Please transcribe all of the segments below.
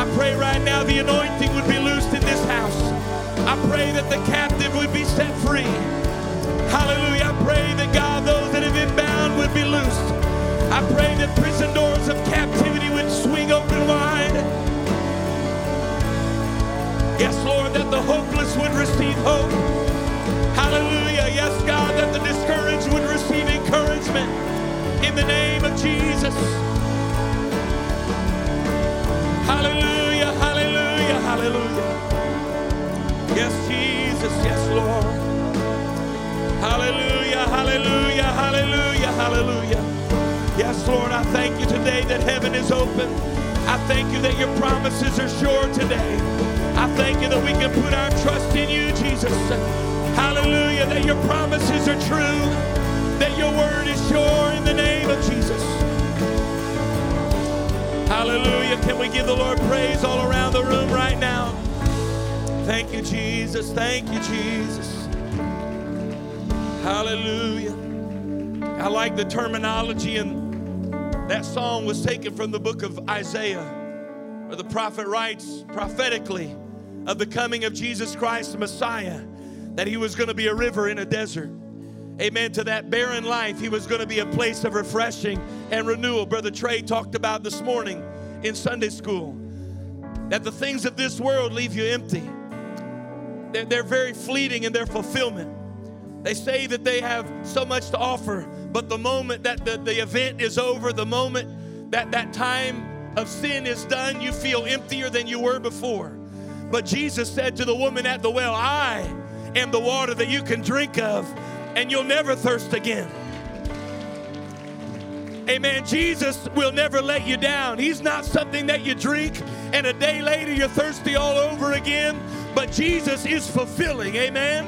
I pray right now the anointing would be loosed in this house. I pray that the captive would be set free. Hallelujah. I pray that God, those that have been bound would be loosed. I pray that prison doors of captivity would swing open wide. Yes, Lord, that the hopeless would receive hope. Hallelujah. Yes, God, that the discouraged would receive encouragement. In the name of Jesus. Hallelujah, hallelujah. Yes, Jesus, yes, Lord. Hallelujah, hallelujah, hallelujah, hallelujah. Yes, Lord, I thank you today that heaven is open. I thank you that your promises are sure today. I thank you that we can put our trust in you, Jesus. Hallelujah, that your promises are true, that your word is sure in the name of Jesus. Hallelujah. Can we give the Lord praise all around the room right now? Thank you, Jesus. Thank you, Jesus. Hallelujah. I like the terminology, and that song was taken from the book of Isaiah, where the prophet writes prophetically of the coming of Jesus Christ, the Messiah, that he was going to be a river in a desert. Amen. To that barren life, he was going to be a place of refreshing and renewal. Brother Trey talked about this morning in Sunday school that the things of this world leave you empty. They're, they're very fleeting in their fulfillment. They say that they have so much to offer, but the moment that the, the event is over, the moment that that time of sin is done, you feel emptier than you were before. But Jesus said to the woman at the well, I am the water that you can drink of, and you'll never thirst again. Amen. Jesus will never let you down. He's not something that you drink and a day later you're thirsty all over again, but Jesus is fulfilling. Amen.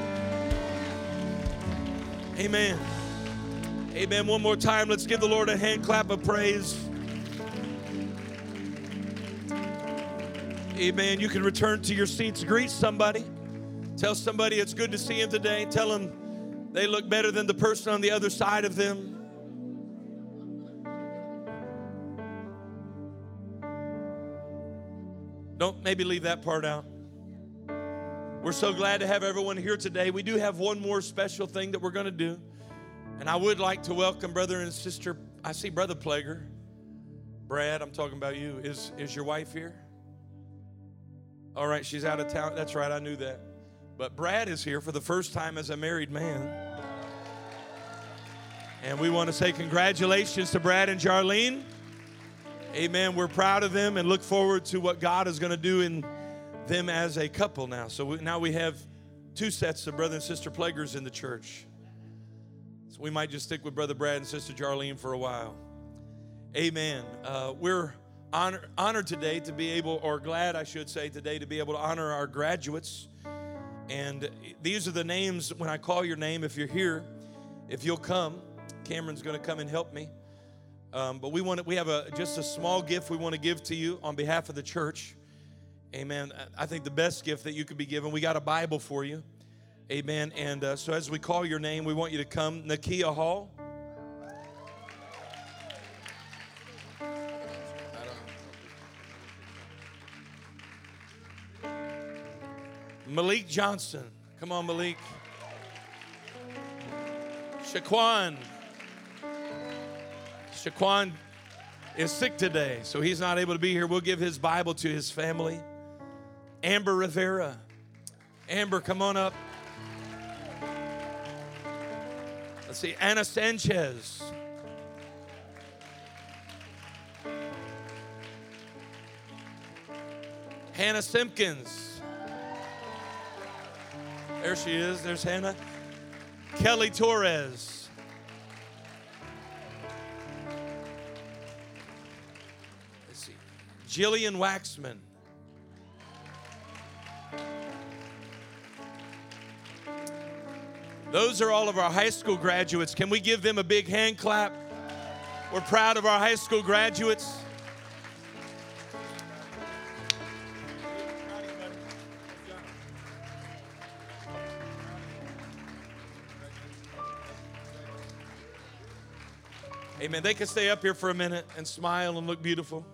Amen. Amen. One more time, let's give the Lord a hand clap of praise. Amen. You can return to your seats. Greet somebody. Tell somebody it's good to see him today. Tell them they look better than the person on the other side of them. Don't maybe leave that part out. We're so glad to have everyone here today. We do have one more special thing that we're going to do. And I would like to welcome brother and sister. I see brother Plager. Brad, I'm talking about you. Is is your wife here? All right, she's out of town. That's right, I knew that. But Brad is here for the first time as a married man. And we want to say congratulations to Brad and Jarlene. Amen. We're proud of them and look forward to what God is going to do in them as a couple now. So we, now we have two sets of brother and sister Plagers in the church. So we might just stick with brother Brad and sister Jarlene for a while. Amen. Uh, we're honor, honored today to be able, or glad I should say today, to be able to honor our graduates. And these are the names when I call your name, if you're here, if you'll come. Cameron's going to come and help me. Um, but we want we have a just a small gift we want to give to you on behalf of the church. Amen. I think the best gift that you could be given. We got a Bible for you. Amen. And uh, so as we call your name, we want you to come. Nakia Hall. Malik Johnson. Come on, Malik. Shaquan. Shaquan is sick today, so he's not able to be here. We'll give his Bible to his family. Amber Rivera. Amber, come on up. Let's see, Anna Sanchez. Hannah Simpkins. There she is. There's Hannah. Kelly Torres. Let's see. Jillian Waxman. Those are all of our high school graduates. Can we give them a big hand clap? We're proud of our high school graduates. Amen. They can stay up here for a minute and smile and look beautiful.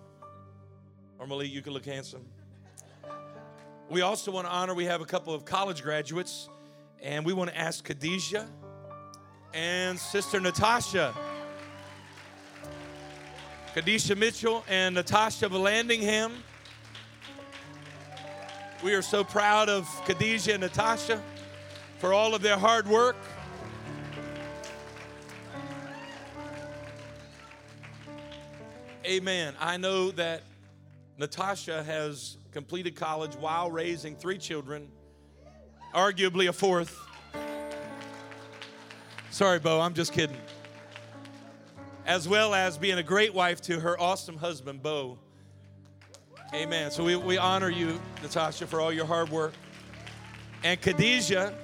Or Malik, you can look handsome. We also want to honor, we have a couple of college graduates, and we want to ask Khadijah and Sister Natasha. Khadijah Mitchell and Natasha Vallandingham. We are so proud of Khadijah and Natasha for all of their hard work. Amen. I know that Natasha has completed college while raising three children, arguably a fourth. Sorry, Bo, I'm just kidding. As well as being a great wife to her awesome husband, Bo. Amen. So we, we honor you, Natasha, for all your hard work. And Khadijah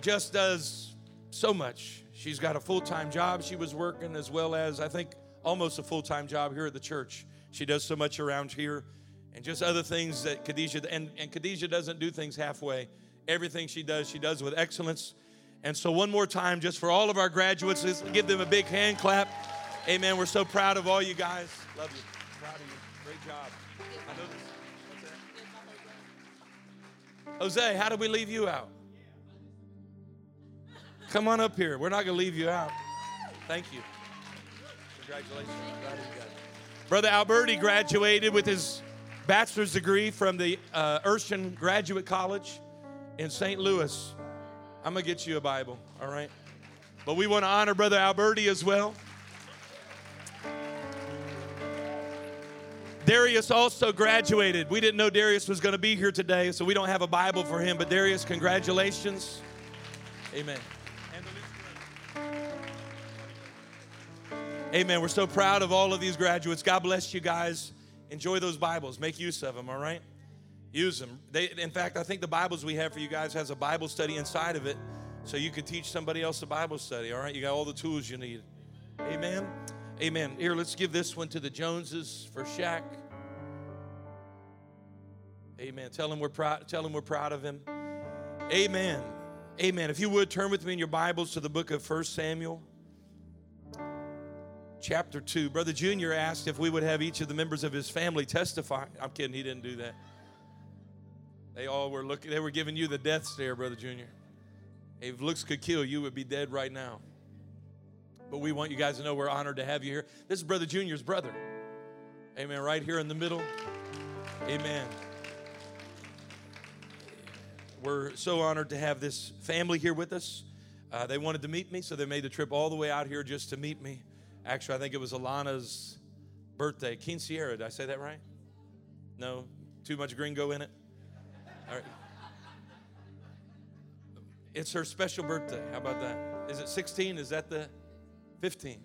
just does so much. She's got a full time job she was working, as well as, I think, almost a full time job here at the church. She does so much around here and just other things that Khadijah, and, and Khadijah doesn't do things halfway. Everything she does, she does with excellence. And so, one more time, just for all of our graduates, let's give them a big hand clap. Amen. We're so proud of all you guys. Love you. Proud of you. Great job. I know this. Jose, how did we leave you out? Come on up here. We're not going to leave you out. Thank you. Congratulations. Brother Alberti graduated with his bachelor's degree from the uh, Urshan Graduate College in St. Louis. I'm going to get you a Bible, all right? But we want to honor Brother Alberti as well. Darius also graduated. We didn't know Darius was going to be here today, so we don't have a Bible for him. But Darius, congratulations. Amen. Amen. We're so proud of all of these graduates. God bless you guys. Enjoy those Bibles. Make use of them, all right? Use them. They, in fact, I think the Bibles we have for you guys has a Bible study inside of it, so you can teach somebody else a Bible study, all right? You got all the tools you need. Amen. Amen. Here, let's give this one to the Joneses for Shaq. Amen. Tell him we're proud. Tell him we're proud of him. Amen. Amen. If you would turn with me in your Bibles to the book of First Samuel, chapter 2. Brother Junior asked if we would have each of the members of his family testify. I'm kidding, he didn't do that. They all were looking, they were giving you the death stare, Brother Junior. If looks could kill, you would be dead right now. But we want you guys to know we're honored to have you here. This is Brother Junior's brother. Amen. Right here in the middle. Amen. We're so honored to have this family here with us. Uh, they wanted to meet me, so they made the trip all the way out here just to meet me. Actually, I think it was Alana's birthday. Quinceañera, did I say that right? No? Too much gringo in it? All right. It's her special birthday. How about that? Is it 16? Is that the 15?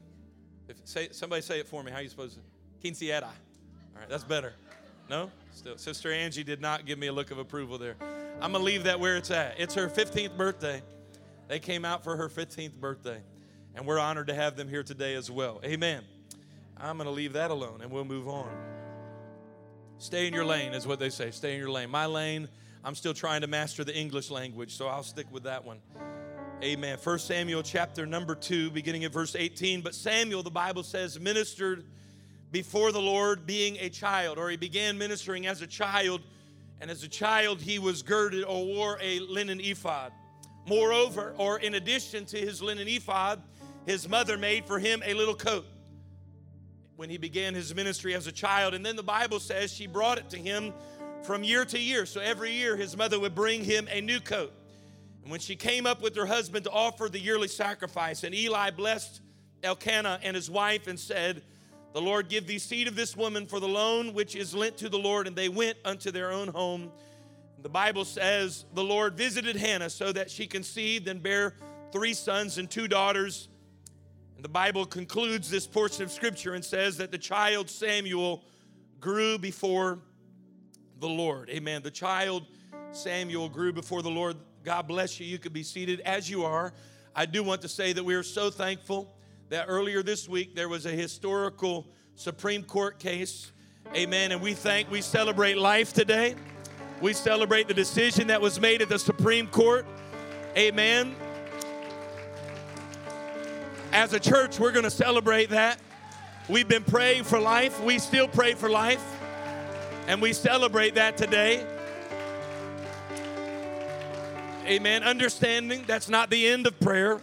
If, say, somebody say it for me. How you supposed to? Quinceañera. All right, that's better. No? Still, Sister Angie did not give me a look of approval there. I'm to leave that where it's at. It's her 15th birthday. They came out for her 15th birthday, and we're honored to have them here today as well. Amen. I'm going to leave that alone and we'll move on. Stay in your lane, is what they say. Stay in your lane. My lane, I'm still trying to master the English language, so I'll stick with that one. Amen. First Samuel chapter number 2, beginning at verse 18. But Samuel, the Bible says, ministered before the Lord being a child, or he began ministering as a child, and as a child he was girded or wore a linen ephod. Moreover, or in addition to his linen ephod, his mother made for him a little coat when he began his ministry as a child. And then the Bible says she brought it to him from year to year. So every year his mother would bring him a new coat. And when she came up with her husband to offer the yearly sacrifice, and Eli blessed Elkanah and his wife and said, The Lord give thee seed of this woman for the loan which is lent to the Lord. And they went unto their own home. The Bible says the Lord visited Hannah so that she conceived and bare three sons and two daughters. And the Bible concludes this portion of scripture and says that the child Samuel grew before the Lord. Amen. The child Samuel grew before the Lord. God bless you. You could be seated as you are. I do want to say that we are so thankful that earlier this week there was a historical Supreme Court case. Amen. And we thank, we celebrate life today. We celebrate the decision that was made at the Supreme Court. Amen. As a church, we're going to celebrate that. We've been praying for life. We still pray for life. And we celebrate that today. Amen. Understanding that's not the end of prayer.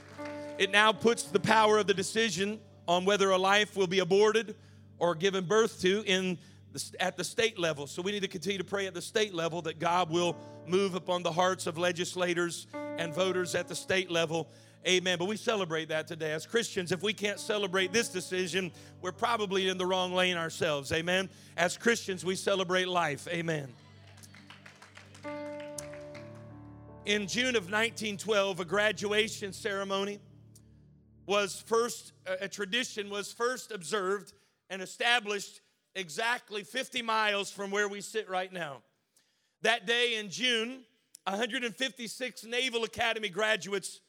It now puts the power of the decision on whether a life will be aborted or given birth to in the, at the state level. So we need to continue to pray at the state level that God will move upon the hearts of legislators and voters at the state level. Amen. But we celebrate that today. As Christians, if we can't celebrate this decision, we're probably in the wrong lane ourselves. Amen. As Christians, we celebrate life. Amen. In June of 1912, a graduation ceremony was first, a tradition was first observed and established exactly 50 miles from where we sit right now. That day in June, 156 Naval Academy graduates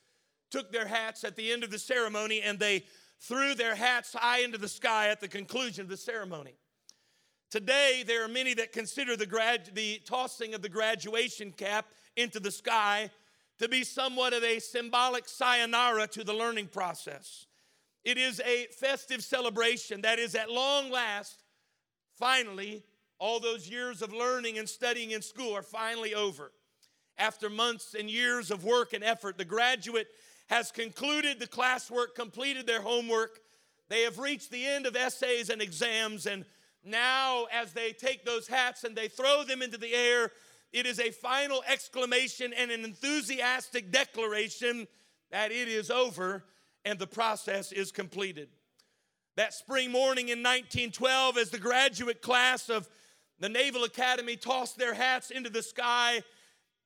took their hats at the end of the ceremony and they threw their hats high into the sky at the conclusion of the ceremony. Today, there are many that consider the, grad, the tossing of the graduation cap into the sky to be somewhat of a symbolic sayonara to the learning process. It is a festive celebration that is at long last, finally, all those years of learning and studying in school are finally over. After months and years of work and effort, the graduate has concluded the classwork, completed their homework. They have reached the end of essays and exams, and now, as they take those hats and they throw them into the air, it is a final exclamation and an enthusiastic declaration that it is over and the process is completed. That spring morning in 1912, as the graduate class of the Naval Academy tossed their hats into the sky,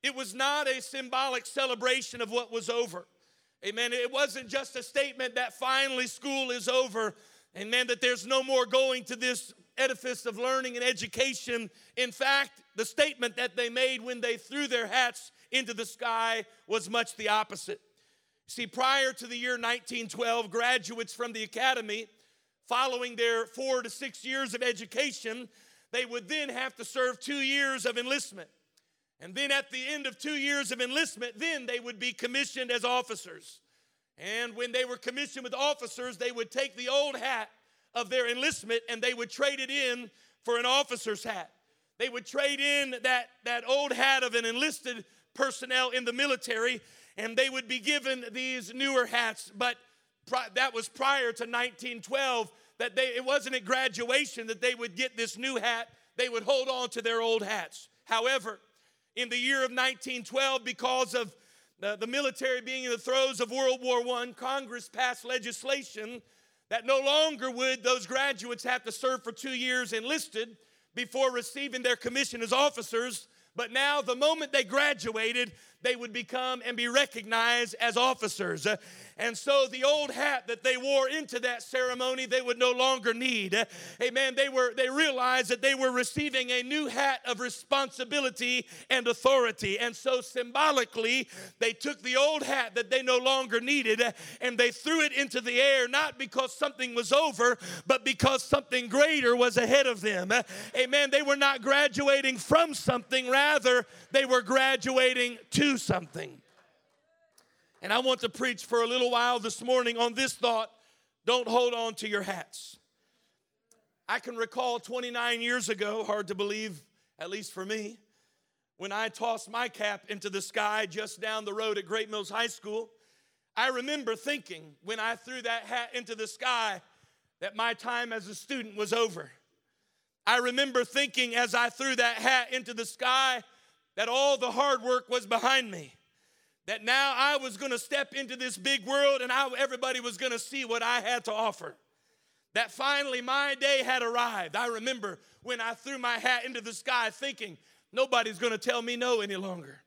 it was not a symbolic celebration of what was over. Amen. It wasn't just a statement that finally school is over. Amen. That there's no more going to this edifice of learning and education. In fact, the statement that they made when they threw their hats into the sky was much the opposite. See, prior to the year 1912, graduates from the academy, following their four to six years of education, they would then have to serve two years of enlistment. And then at the end of two years of enlistment, then they would be commissioned as officers. And when they were commissioned with officers, they would take the old hat of their enlistment and they would trade it in for an officer's hat. They would trade in that, that old hat of an enlisted personnel in the military and they would be given these newer hats. But that was prior to 1912 that they, it wasn't at graduation that they would get this new hat. They would hold on to their old hats. However, in the year of 1912, because of the, the military being in the throes of World War I, Congress passed legislation that no longer would those graduates have to serve for two years enlisted before receiving their commission as officers. But now, the moment they graduated, they would become and be recognized as officers. And so the old hat that they wore into that ceremony, they would no longer need. Amen. They were they realized that they were receiving a new hat of responsibility and authority. And so symbolically, they took the old hat that they no longer needed and they threw it into the air, not because something was over, but because something greater was ahead of them. Amen. They were not graduating from something, rather, they were graduating to something. And I want to preach for a little while this morning on this thought don't hold on to your hats. I can recall 29 years ago, hard to believe, at least for me, when I tossed my cap into the sky just down the road at Great Mills High School. I remember thinking when I threw that hat into the sky that my time as a student was over. I remember thinking as I threw that hat into the sky that all the hard work was behind me that now I was going to step into this big world and I, everybody was going to see what I had to offer. That finally my day had arrived. I remember when I threw my hat into the sky thinking, nobody's going to tell me no any longer.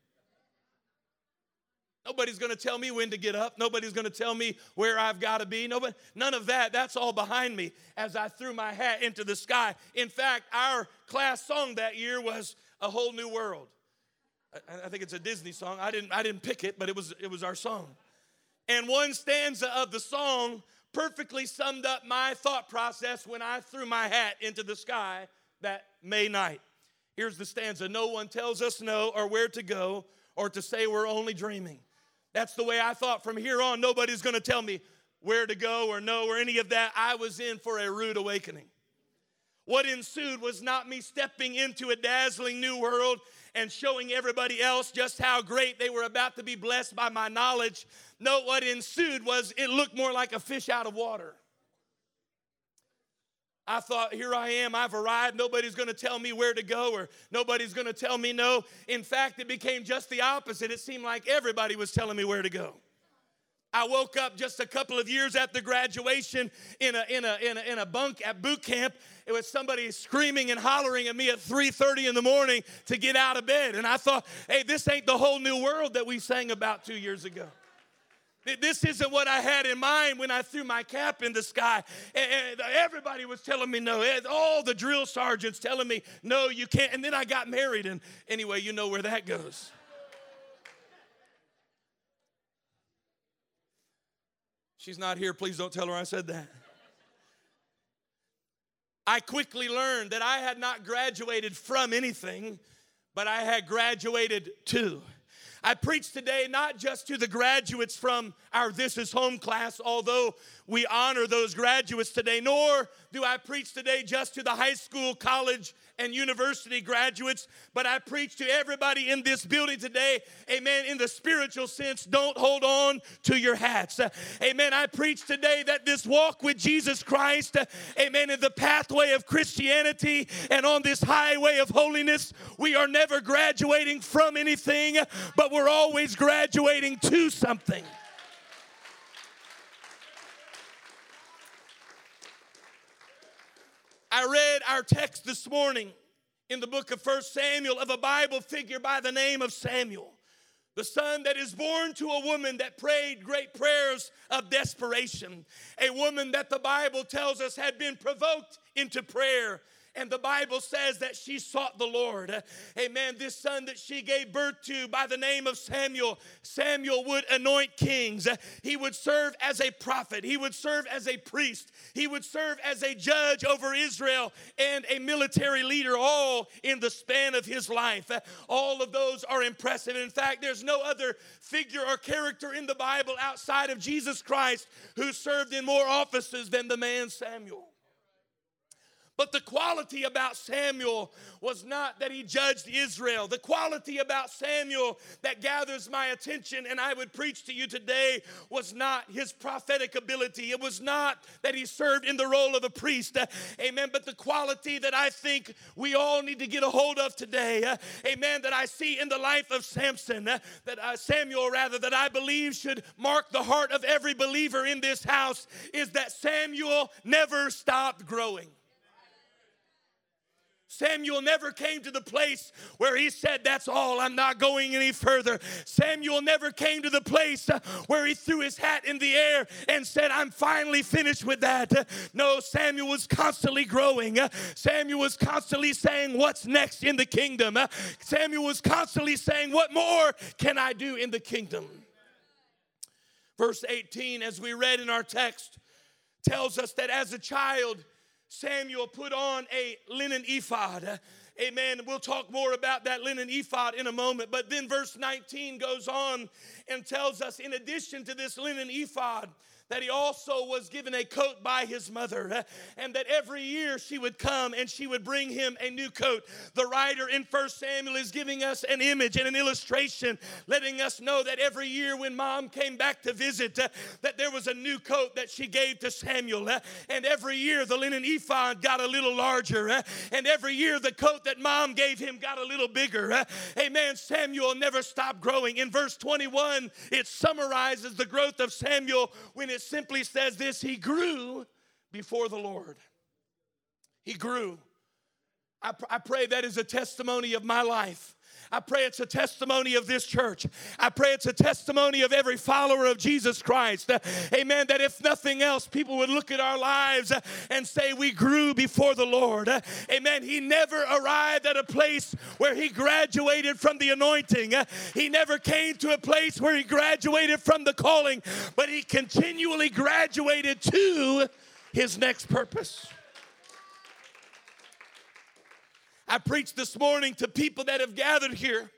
Nobody's going to tell me when to get up. Nobody's going to tell me where I've got to be. Nobody, none of that. That's all behind me as I threw my hat into the sky. In fact, our class song that year was A Whole New World. I, think it's a Disney song. I didn't, I didn't pick it, but it was, it was our song. And one stanza of the song perfectly summed up my thought process when I threw my hat into the sky that May night. Here's the stanza No one tells us no or where to go or to say we're only dreaming. That's the way I thought from here on. Nobody's going to tell me where to go or no or any of that. I was in for a rude awakening. What ensued was not me stepping into a dazzling new world and showing everybody else just how great they were about to be blessed by my knowledge. No, what ensued was it looked more like a fish out of water. I thought, here I am, I've arrived. Nobody's going to tell me where to go or nobody's going to tell me no. In fact, it became just the opposite. It seemed like everybody was telling me where to go. I woke up just a couple of years after graduation in a, in a, in a, in a bunk at boot camp. It was somebody screaming and hollering at me at 3:30 in the morning to get out of bed. And I thought, hey, this ain't the whole new world that we sang about two years ago. This isn't what I had in mind when I threw my cap in the sky. And everybody was telling me no. All the drill sergeants telling me, no, you can't. And then I got married. And anyway, you know where that goes. She's not here. Please don't tell her I said that. I quickly learned that I had not graduated from anything, but I had graduated to. I preach today not just to the graduates from our This Is Home class, although we honor those graduates today, nor do I preach today just to the high school, college, and university graduates, but I preach to everybody in this building today, amen, in the spiritual sense, don't hold on to your hats. Amen. I preach today that this walk with Jesus Christ, amen, in the pathway of Christianity and on this highway of holiness, we are never graduating from anything, but we're always graduating to something. I read our text this morning in the book of First Samuel of a Bible figure by the name of Samuel, the son that is born to a woman that prayed great prayers of desperation, a woman that the Bible tells us had been provoked into prayer and the Bible says that she sought the Lord. Amen. This son that she gave birth to by the name of Samuel, Samuel would anoint kings. He would serve as a prophet. He would serve as a priest. He would serve as a judge over Israel and a military leader, all in the span of his life. All of those are impressive. In fact, there's no other figure or character in the Bible outside of Jesus Christ who served in more offices than the man Samuel. But the quality about Samuel was not that he judged Israel. The quality about Samuel that gathers my attention and I would preach to you today was not his prophetic ability. It was not that he served in the role of a priest. Uh, amen. But the quality that I think we all need to get a hold of today. Uh, amen. That I see in the life of Samson, uh, that uh, Samuel rather, that I believe should mark the heart of every believer in this house is that Samuel never stopped growing. Samuel never came to the place where he said, That's all, I'm not going any further. Samuel never came to the place uh, where he threw his hat in the air and said, I'm finally finished with that. No, Samuel was constantly growing. Samuel was constantly saying, What's next in the kingdom? Samuel was constantly saying, What more can I do in the kingdom? Verse 18, as we read in our text, tells us that as a child, Samuel put on a linen ephod. Amen. We'll talk more about that linen ephod in a moment. But then verse 19 goes on and tells us, in addition to this linen ephod, that he also was given a coat by his mother, and that every year she would come and she would bring him a new coat. The writer in First Samuel is giving us an image and an illustration, letting us know that every year when mom came back to visit, uh, that there was a new coat that she gave to Samuel. Uh, and every year the linen ephod got a little larger, and every year the coat that mom gave him got a little bigger. Amen. Samuel never stopped growing. In verse 21, it summarizes the growth of Samuel when it simply says this He grew before the Lord. He grew. I, pr- I pray that is a testimony of my life. I pray it's a testimony of this church. I pray it's a testimony of every follower of Jesus Christ. Amen. That if nothing else, people would look at our lives and say we grew before the Lord. Amen. He never arrived at a place where he graduated from the anointing. He never came to a place where he graduated from the calling, but he continually graduated to his next purpose. I preached this morning to people that have gathered here.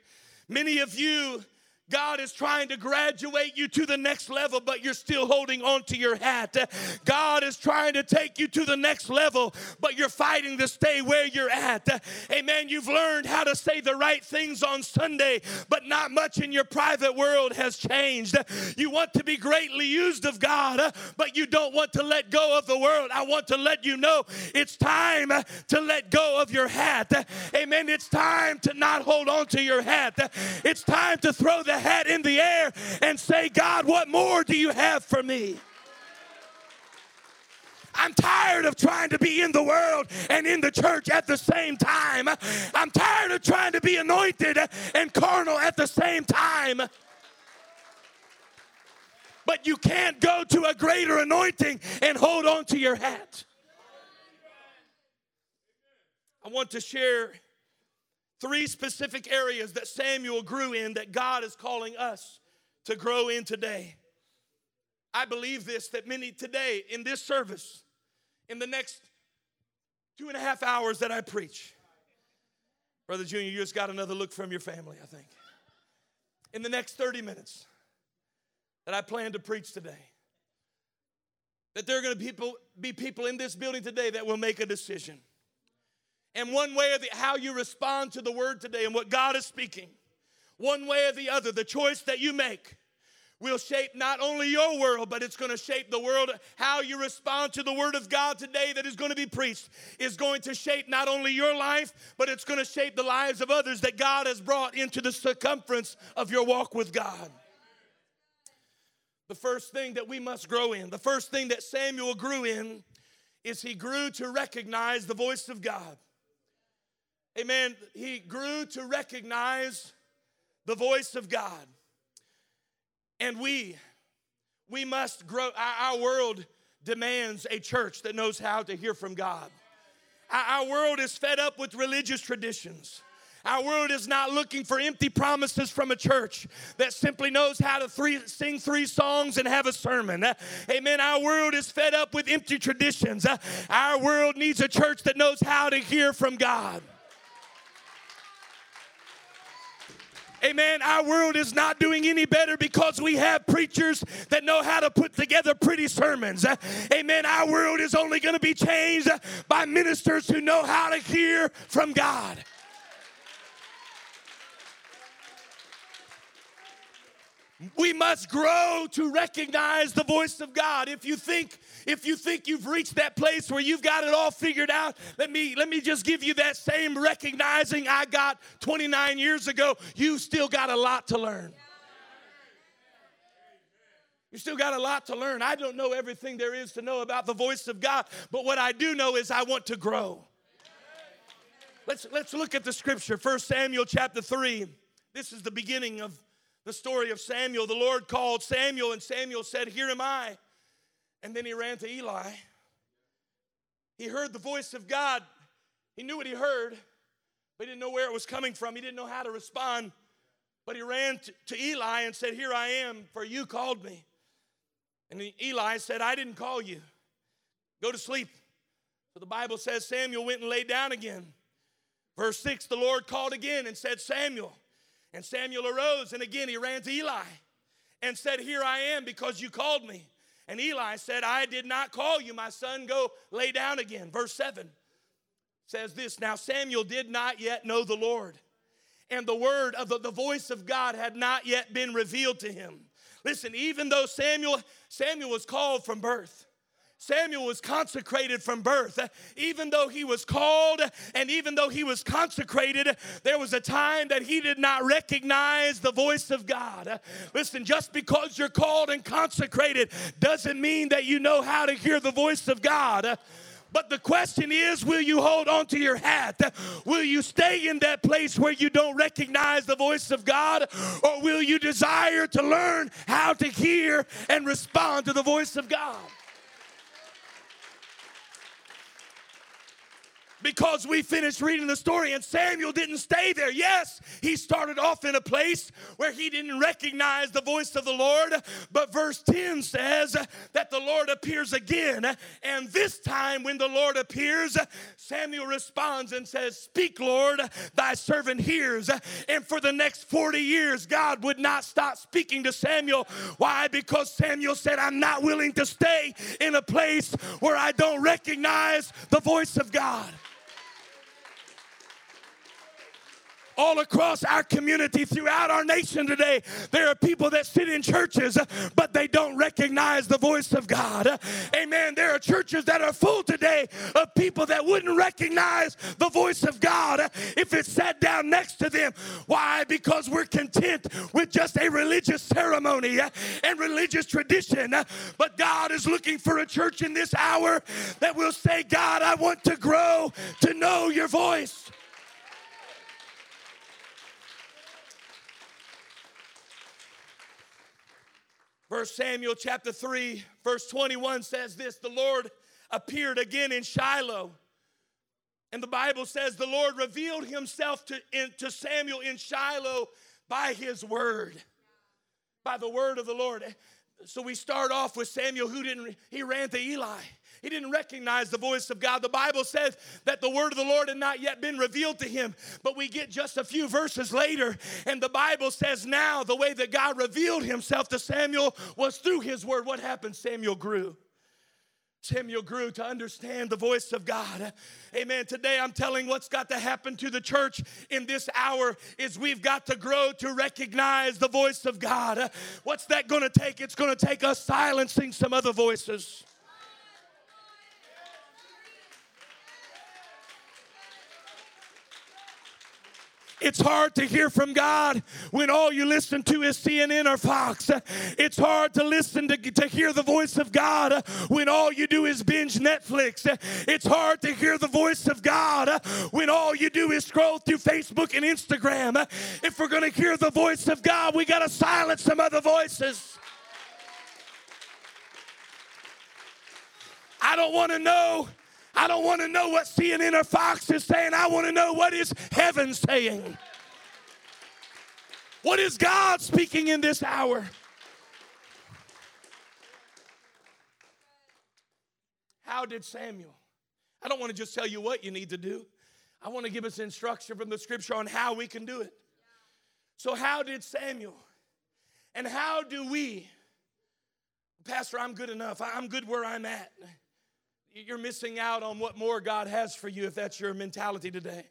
Many of you God is trying to graduate you to the next level, but you're still holding on to your hat. God is trying to take you to the next level, but you're fighting to stay where you're at. Amen. You've learned how to say the right things on Sunday, but not much in your private world has changed. You want to be greatly used of God, but you don't want to let go of the world. I want to let you know it's time to let go of your hat. Amen. It's time to not hold on to your hat. It's time to throw that hat in the air and say, God, what more do you have for me? I'm tired of trying to be in the world and in the church at the same time. I'm tired of trying to be anointed and carnal at the same time. But you can't go to a greater anointing and hold on to your hat. I want to share Three specific areas that Samuel grew in that God is calling us to grow in today. I believe this that many today in this service, in the next two and a half hours that I preach, Brother Junior, you just got another look from your family, I think. In the next 30 minutes that I plan to preach today, that there are going to people, be people in this building today that will make a decision and one way or the how you respond to the word today and what God is speaking, one way or the other, the choice that you make will shape not only your world, but it's going to shape the world. How you respond to the word of God today that is going to be preached is going to shape not only your life, but it's going to shape the lives of others that God has brought into the circumference of your walk with God. The first thing that we must grow in, the first thing that Samuel grew in, is he grew to recognize the voice of God amen, he grew to recognize the voice of God. And we, we must grow. Our, world demands a church that knows how to hear from God. Our, world is fed up with religious traditions. Our world is not looking for empty promises from a church that simply knows how to three, sing three songs and have a sermon. Amen. Our world is fed up with empty traditions. Our world needs a church that knows how to hear from God. Amen. Our world is not doing any better because we have preachers that know how to put together pretty sermons. Amen. Our world is only going to be changed by ministers who know how to hear from God. We must grow to recognize the voice of God. If you think if you think you've reached that place where you've got it all figured out, let me let me just give you that same recognizing I got 29 years ago. You still got a lot to learn. You still got a lot to learn. I don't know everything there is to know about the voice of God, but what I do know is I want to grow. Let's let's look at the scripture. 1 Samuel chapter 3. This is the beginning of the story of Samuel. The Lord called Samuel, and Samuel said, Here am I. And then he ran to Eli. He heard the voice of God. He knew what he heard, but he didn't know where it was coming from. He didn't know how to respond. But he ran to, Eli and said, Here I am, for you called me. And Eli said, I didn't call you. Go to sleep. So the Bible says Samuel went and laid down again. Verse 6 The Lord called again and said, Samuel. And Samuel arose, and again he ran to Eli and said, Here I am because you called me. And Eli said, I did not call you, my son. Go lay down again. Verse 7 says this Now Samuel did not yet know the Lord, and the word of the, the voice of God had not yet been revealed to him. Listen, even though Samuel, Samuel was called from birth, Samuel was consecrated from birth. Even though he was called and even though he was consecrated, there was a time that he did not recognize the voice of God. Listen, just because you're called and consecrated doesn't mean that you know how to hear the voice of God. But the question is will you hold on to your hat? Will you stay in that place where you don't recognize the voice of God? Or will you desire to learn how to hear and respond to the voice of God? Because we finished reading the story and Samuel didn't stay there. Yes, he started off in a place where he didn't recognize the voice of the Lord, but verse 10 says that the Lord appears again. And this time, when the Lord appears, Samuel responds and says, Speak, Lord, thy servant hears. And for the next 40 years, God would not stop speaking to Samuel. Why? Because Samuel said, I'm not willing to stay in a place where I don't recognize the voice of God. All across our community, throughout our nation today, there are people that sit in churches, but they don't recognize the voice of God. Amen. There are churches that are full today of people that wouldn't recognize the voice of God if it sat down next to them. Why? Because we're content with just a religious ceremony and religious tradition. But God is looking for a church in this hour that will say, God, I want to grow to know your voice. First Samuel chapter 3, verse 21 says this The Lord appeared again in Shiloh. And the Bible says the Lord revealed himself to, in, to Samuel in Shiloh by his word, by the word of the Lord. So we start off with Samuel who didn't, he ran to Eli. He didn't recognize the voice of God. The Bible says that the word of the Lord had not yet been revealed to him, but we get just a few verses later, and the Bible says now the way that God revealed himself to Samuel was through his word. What happened? Samuel grew. Samuel grew to understand the voice of God. Amen. Today I'm telling what's got to happen to the church in this hour is we've got to grow to recognize the voice of God. What's that going to take? It's going to take us silencing some other voices. It's hard to hear from God when all you listen to is CNN or Fox. It's hard to listen to, to hear the voice of God when all you do is binge Netflix. It's hard to hear the voice of God when all you do is scroll through Facebook and Instagram. If we're going to hear the voice of God, we got to silence some other voices. I don't want to know I don't want to know what CNN or Fox is saying. I want to know what is heaven saying. What is God speaking in this hour? How did Samuel? I don't want to just tell you what you need to do. I want to give us instruction from the scripture on how we can do it. So, how did Samuel? And how do we? Pastor, I'm good enough. I'm good where I'm at you're missing out on what more God has for you if that's your mentality today.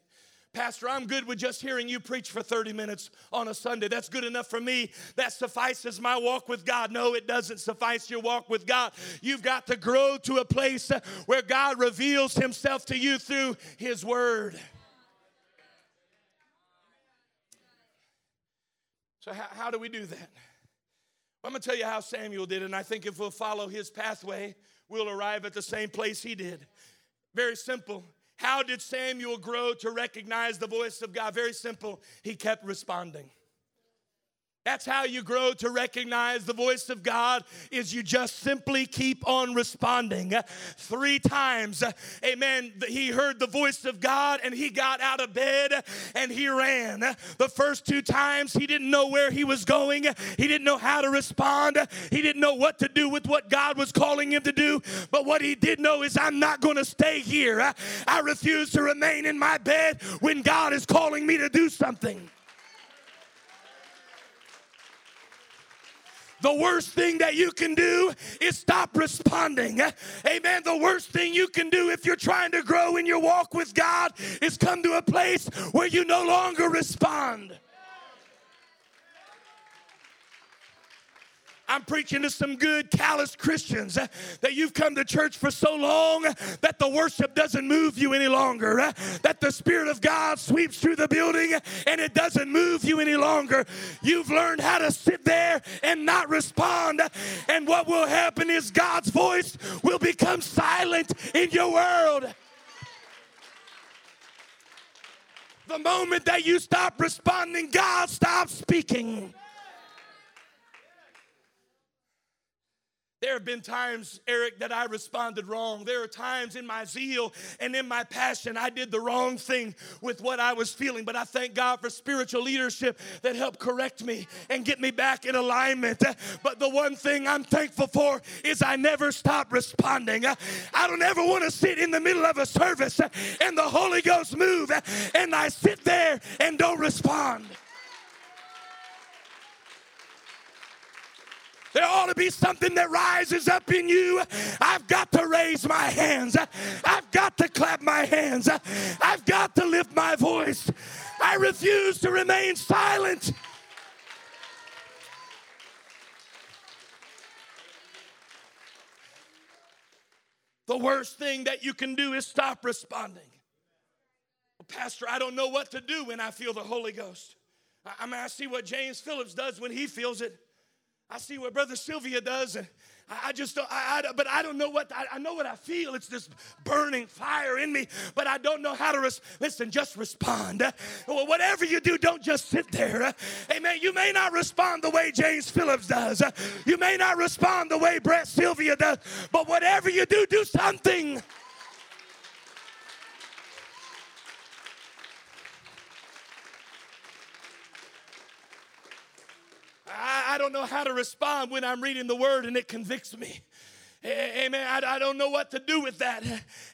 Pastor, I'm good with just hearing you preach for 30 minutes on a Sunday. That's good enough for me. That suffices my walk with God. No, it doesn't suffice your walk with God. You've got to grow to a place where God reveals Himself to you through His Word. So, how, how do we do that? I'm going to tell you how Samuel did and I think if we'll follow his pathway, we'll arrive at the same place he did. Very simple. How did Samuel grow to recognize the voice of God? Very simple. He kept responding. That's how you grow to recognize the voice of God is you just simply keep on responding. Three times, amen, he heard the voice of God and he got out of bed and he ran. The first two times he didn't know where he was going. He didn't know how to respond. He didn't know what to do with what God was calling him to do. But what he did know is I'm not going to stay here. I refuse to remain in my bed when God is calling me to do something. The worst thing that you can do is stop responding. Amen. The worst thing you can do if you're trying to grow in your walk with God is come to a place where you no longer respond. I'm preaching to some good, callous Christians uh, that you've come to church for so long that the worship doesn't move you any longer, uh, that the Spirit of God sweeps through the building and it doesn't move you any longer. You've learned how to sit there and not respond. And what will happen is God's voice will become silent in your world. The moment that you stop responding, God stops speaking. There have been times, Eric, that I responded wrong. There are times in my zeal and in my passion I did the wrong thing with what I was feeling. But I thank God for spiritual leadership that helped correct me and get me back in alignment. But the one thing I'm thankful for is I never stop responding. I don't ever want to sit in the middle of a service and the Holy Ghost move and I sit there and don't respond. There ought to be something that rises up in you. I've got to raise my hands. I've got to clap my hands. I've got to lift my voice. I refuse to remain silent. The worst thing that you can do is stop responding. Pastor, I don't know what to do when I feel the Holy Ghost. I, mean, I see what James Phillips does when he feels it. I see what Brother Sylvia does, and I just don't, I, I, but I don't know what, I, I, know what I feel. It's this burning fire in me, but I don't know how to, res- listen, just respond. Whatever you do, don't just sit there. Amen. You may not respond the way James Phillips does. You may not respond the way Brett Sylvia does, but whatever you do, do something. I, I don't how to respond when I'm reading the word and it convicts me. Amen. I, I, don't know what to do with that.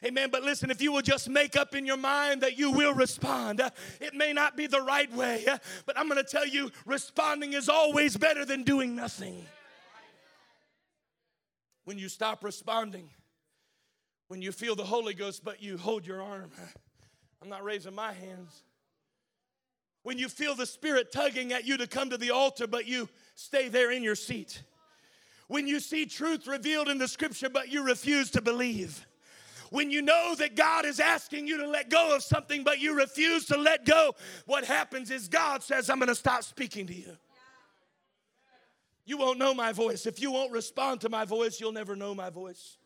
Amen. But listen, if you will just make up in your mind that you will respond, it may not be the right way, but I'm going to tell you responding is always better than doing nothing. When you stop responding, when you feel the Holy Ghost, but you hold your arm, I'm not raising my hands when you feel the Spirit tugging at you to come to the altar, but you stay there in your seat. When you see truth revealed in the scripture, but you refuse to believe. When you know that God is asking you to let go of something, but you refuse to let go, what happens is God says, I'm gonna stop speaking to you. You won't know my voice. If you won't respond to my voice, you'll never know my voice.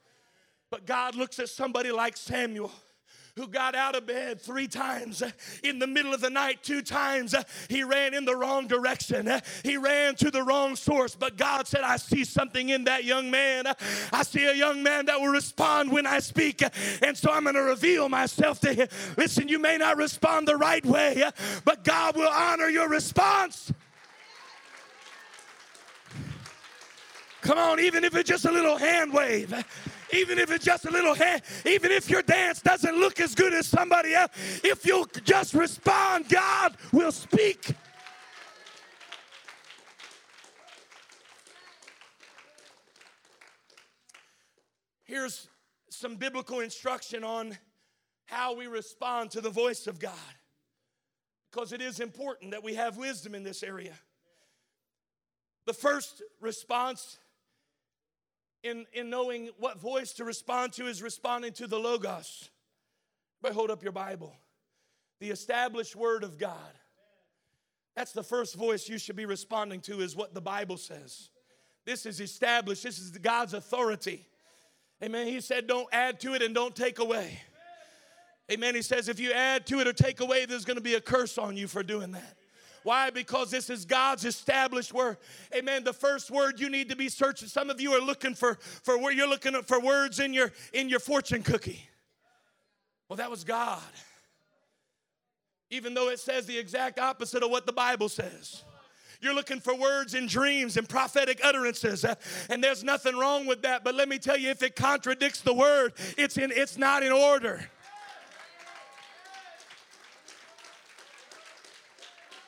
But God looks at somebody like Samuel who got out of bed three times in the middle of the night, two times. He ran in the wrong direction, he ran to the wrong source. But God said, I see something in that young man. I see a young man that will respond when I speak, and so I'm going to reveal myself to him. Listen, you may not respond the right way, but God will honor your response. Come on, even if it's just a little hand wave even if it's just a little hand, even if your dance doesn't look as good as somebody else, if you'll just respond, God will speak. Here's some biblical instruction on how we respond to the voice of God. Because it is important that we have wisdom in this area. The first response in, in knowing what voice to respond to is responding to the Logos. But hold up your Bible. The established Word of God. That's the first voice you should be responding to, is what the Bible says. This is established, this is God's authority. Amen. He said, don't add to it and don't take away. Amen. He says, if you add to it or take away, there's going to be a curse on you for doing that. Why? Because this is God's established word. Amen. The first word you need to be searching. Some of you are looking for, for where you're looking for words in your in your fortune cookie. Well, that was God. Even though it says the exact opposite of what the Bible says. You're looking for words and dreams and prophetic utterances, uh, and there's nothing wrong with that. But let me tell you, if it contradicts the word, it's in it's not in order.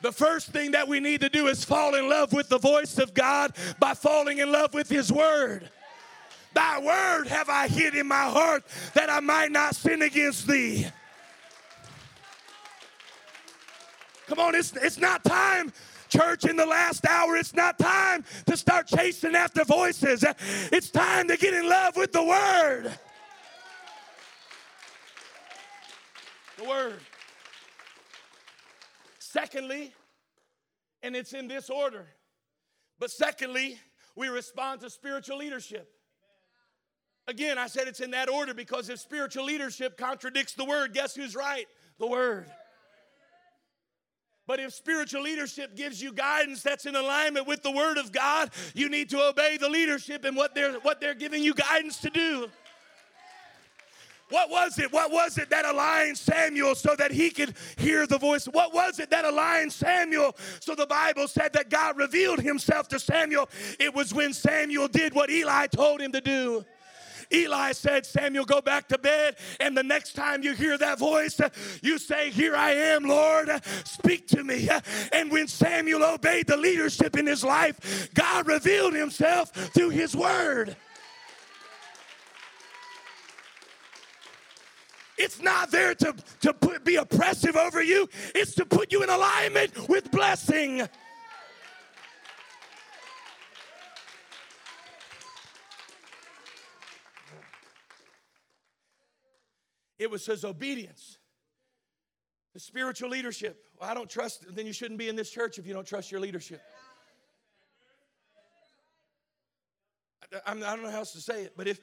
The first thing that we need to do is fall in love with the voice of God by falling in love with His Word. Thy word have I hid in my heart that I might not sin against thee. Come on, it's, it's not time Church, in the last hour, it's not time to start chasing after voices. It's time to get in love with the Word. The Word. Secondly, and it's in this order, but secondly, we respond to spiritual leadership. Again, I said it's in that order because if spiritual leadership contradicts the word, guess who's right? The word. But if spiritual leadership gives you guidance that's in alignment with the word of God, you need to obey the leadership and what they're what they're giving you guidance to do. What was it? What was it that aligned Samuel so that he could hear the voice? What was it that aligned Samuel so the Bible said that God revealed himself to Samuel? It was when Samuel did what Eli told him to do. Eli said, Samuel, go back to bed. And the next time you hear that voice, you say, Here I am, Lord, speak to me. And when Samuel obeyed the leadership in his life, God revealed himself through his word. It's not there to, to put, be oppressive over you, it's to put you in alignment with blessing. It was his obedience. The spiritual leadership. Well, I don't trust, then you shouldn't be in this church if you don't trust your leadership. I, I don't know how else to say it, but if,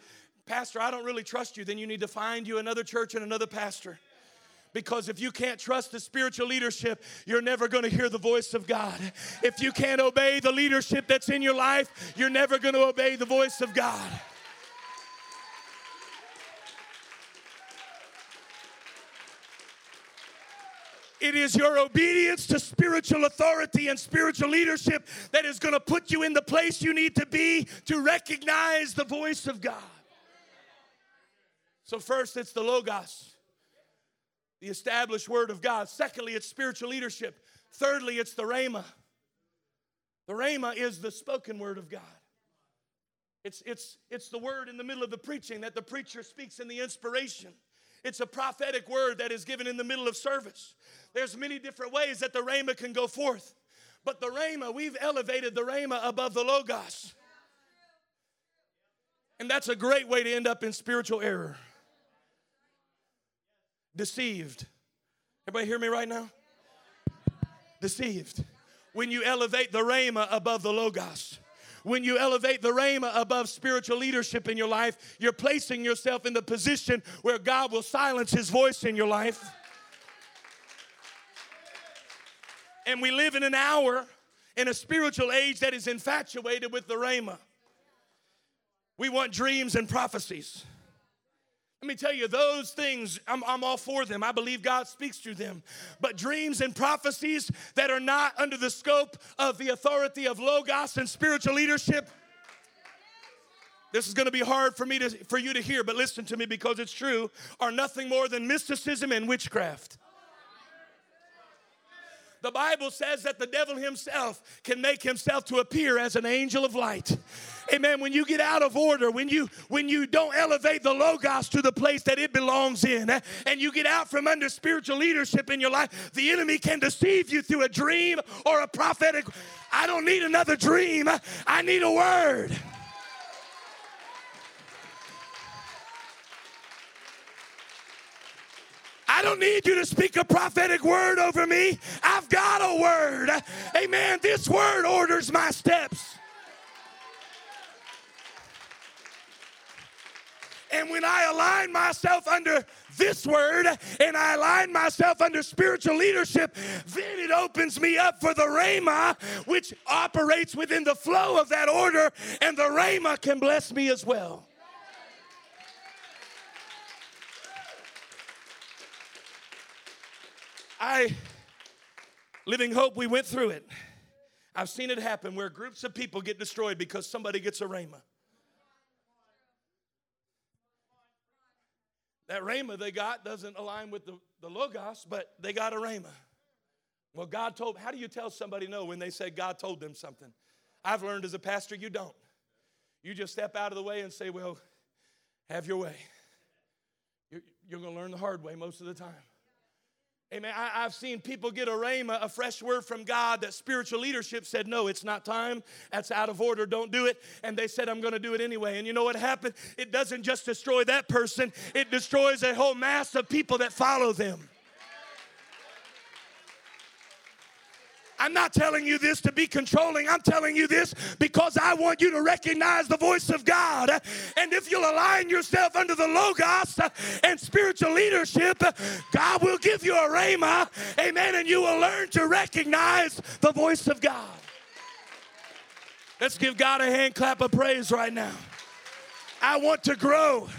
Pastor, I don't really trust you, then you need to find you another church and another pastor. Because if you can't trust the spiritual leadership, you're never going to hear the voice of God. If you can't obey the leadership that's in your life, you're never going to obey the voice of God. It is your obedience to spiritual authority and spiritual leadership that is going to put you in the place you need to be to recognize the voice of God. So, first, it's the Logos, the established Word of God. Secondly, it's spiritual leadership. Thirdly, it's the Rhema. The Rhema is the spoken Word of God. It's, it's, it's the word in the middle of the preaching that the preacher speaks in the inspiration. It's a prophetic word that is given in the middle of service. There's many different ways that the Rhema can go forth. But the Rhema, we've elevated the Rhema above the Logos. And that's a great way to end up in spiritual error deceived. Everybody hear me right now? Deceived. When you elevate the Rhema above the Logos, when you elevate the Rhema above spiritual leadership in your life, you're placing yourself in the position where God will silence his voice in your life. And we live in an hour, in a spiritual age that is infatuated with the Rhema. We want dreams and prophecies. Let me tell you, those things, I'm, I'm, all for them. I believe God speaks through them. But dreams and prophecies that are not under the scope of the authority of Logos and spiritual leadership, this is going to be hard for me to for you to hear, but listen to me because it's true, are nothing more than mysticism and witchcraft. The Bible says that the devil himself can make himself to appear as an angel of light. Amen. When you get out of order, when you when you don't elevate the logos to the place that it belongs in, eh, and you get out from under spiritual leadership in your life, the enemy can deceive you through a dream or a prophetic. I don't need another dream. I need a word. I don't need you to speak a prophetic word over me. I've got a word. Amen. This word orders my steps. And when I align myself under this word and I align myself under spiritual leadership, then it opens me up for the Rhema, which operates within the flow of that order, and the Rhema can bless me as well. I, Living Hope, we went through it. I've seen it happen where groups of people get destroyed because somebody gets a rhema. That rhema they got doesn't align with the, the logos, but they got a rhema. Well, God told, how do you tell somebody no when they say God told them something? I've learned as a pastor, you don't. You just step out of the way and say, well, have your way. You're, you're going to learn the hard way most of the time. Amen. I, have seen people get a rhema, a fresh word from God that spiritual leadership said, no, it's not time. That's out of order. Don't do it. And they said, I'm going to do it anyway. And you know what happened? It doesn't just destroy that person, it destroys a whole mass of people that follow them. I'm not telling you this to be controlling. I'm telling you this because I want you to recognize the voice of God. And if you'll align yourself under the Logos and spiritual leadership, God will give you a rhema. Amen. And you will learn to recognize the voice of God. Let's give God a hand clap of praise right now. I want to grow.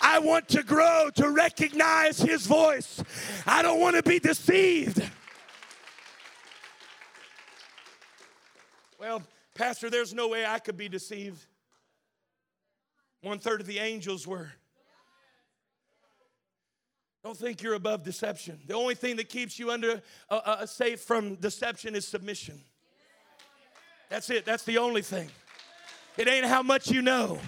I want to grow to recognize His voice. I don't want to be deceived. Well, Pastor, there's no way I could be deceived. One third of the angels were. Don't think you're above deception. The only thing that keeps you under uh, uh, safe from deception is submission. That's it. That's the only thing. It ain't how much you know.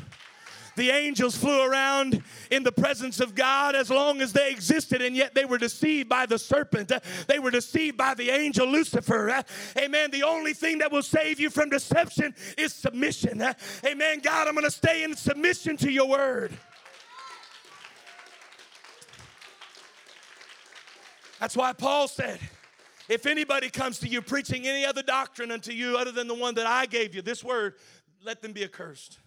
The angels flew around in the presence of God as long as they existed, and yet they were deceived by the serpent. They were deceived by the angel Lucifer. Amen. The only thing that will save you from deception is submission. Amen. God, I'm going to stay in submission to your word. That's why Paul said, if anybody comes to you preaching any other doctrine unto you other than the one that I gave you, this word, let them be accursed.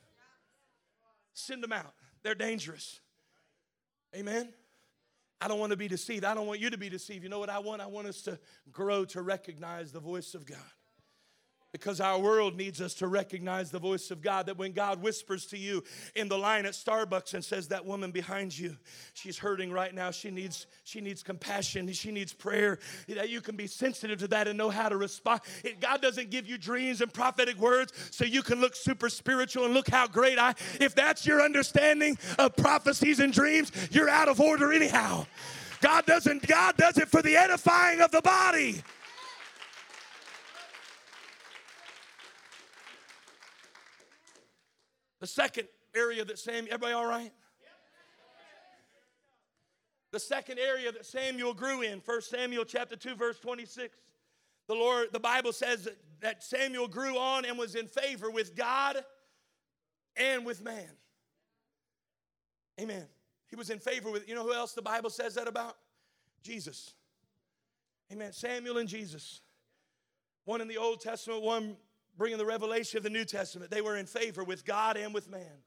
Send them out. They're dangerous. Amen. I don't want to be deceived. I don't want you to be deceived. You know what I want? I want us to grow to recognize the voice of God. Because our world needs us to recognize the voice of God. That when God whispers to you in the line at Starbucks and says, That woman behind you, she's hurting right now. She needs, she needs compassion. She needs prayer. That you can be sensitive to that and know how to respond. It, God doesn't give you dreams and prophetic words so you can look super spiritual and look how great I. If that's your understanding of prophecies and dreams, you're out of order anyhow. God doesn't, God does it for the edifying of the body. The second area that Samuel, everybody all right? The second area that Samuel grew in, 1 Samuel chapter 2, verse 26. The Lord, the Bible says that Samuel grew on and was in favor with God and with man. Amen. He was in favor with, you know who else the Bible says that about? Jesus. Amen. Samuel and Jesus. One in the Old Testament, one bringing the revelation of the New Testament. They were in favor with God and with man.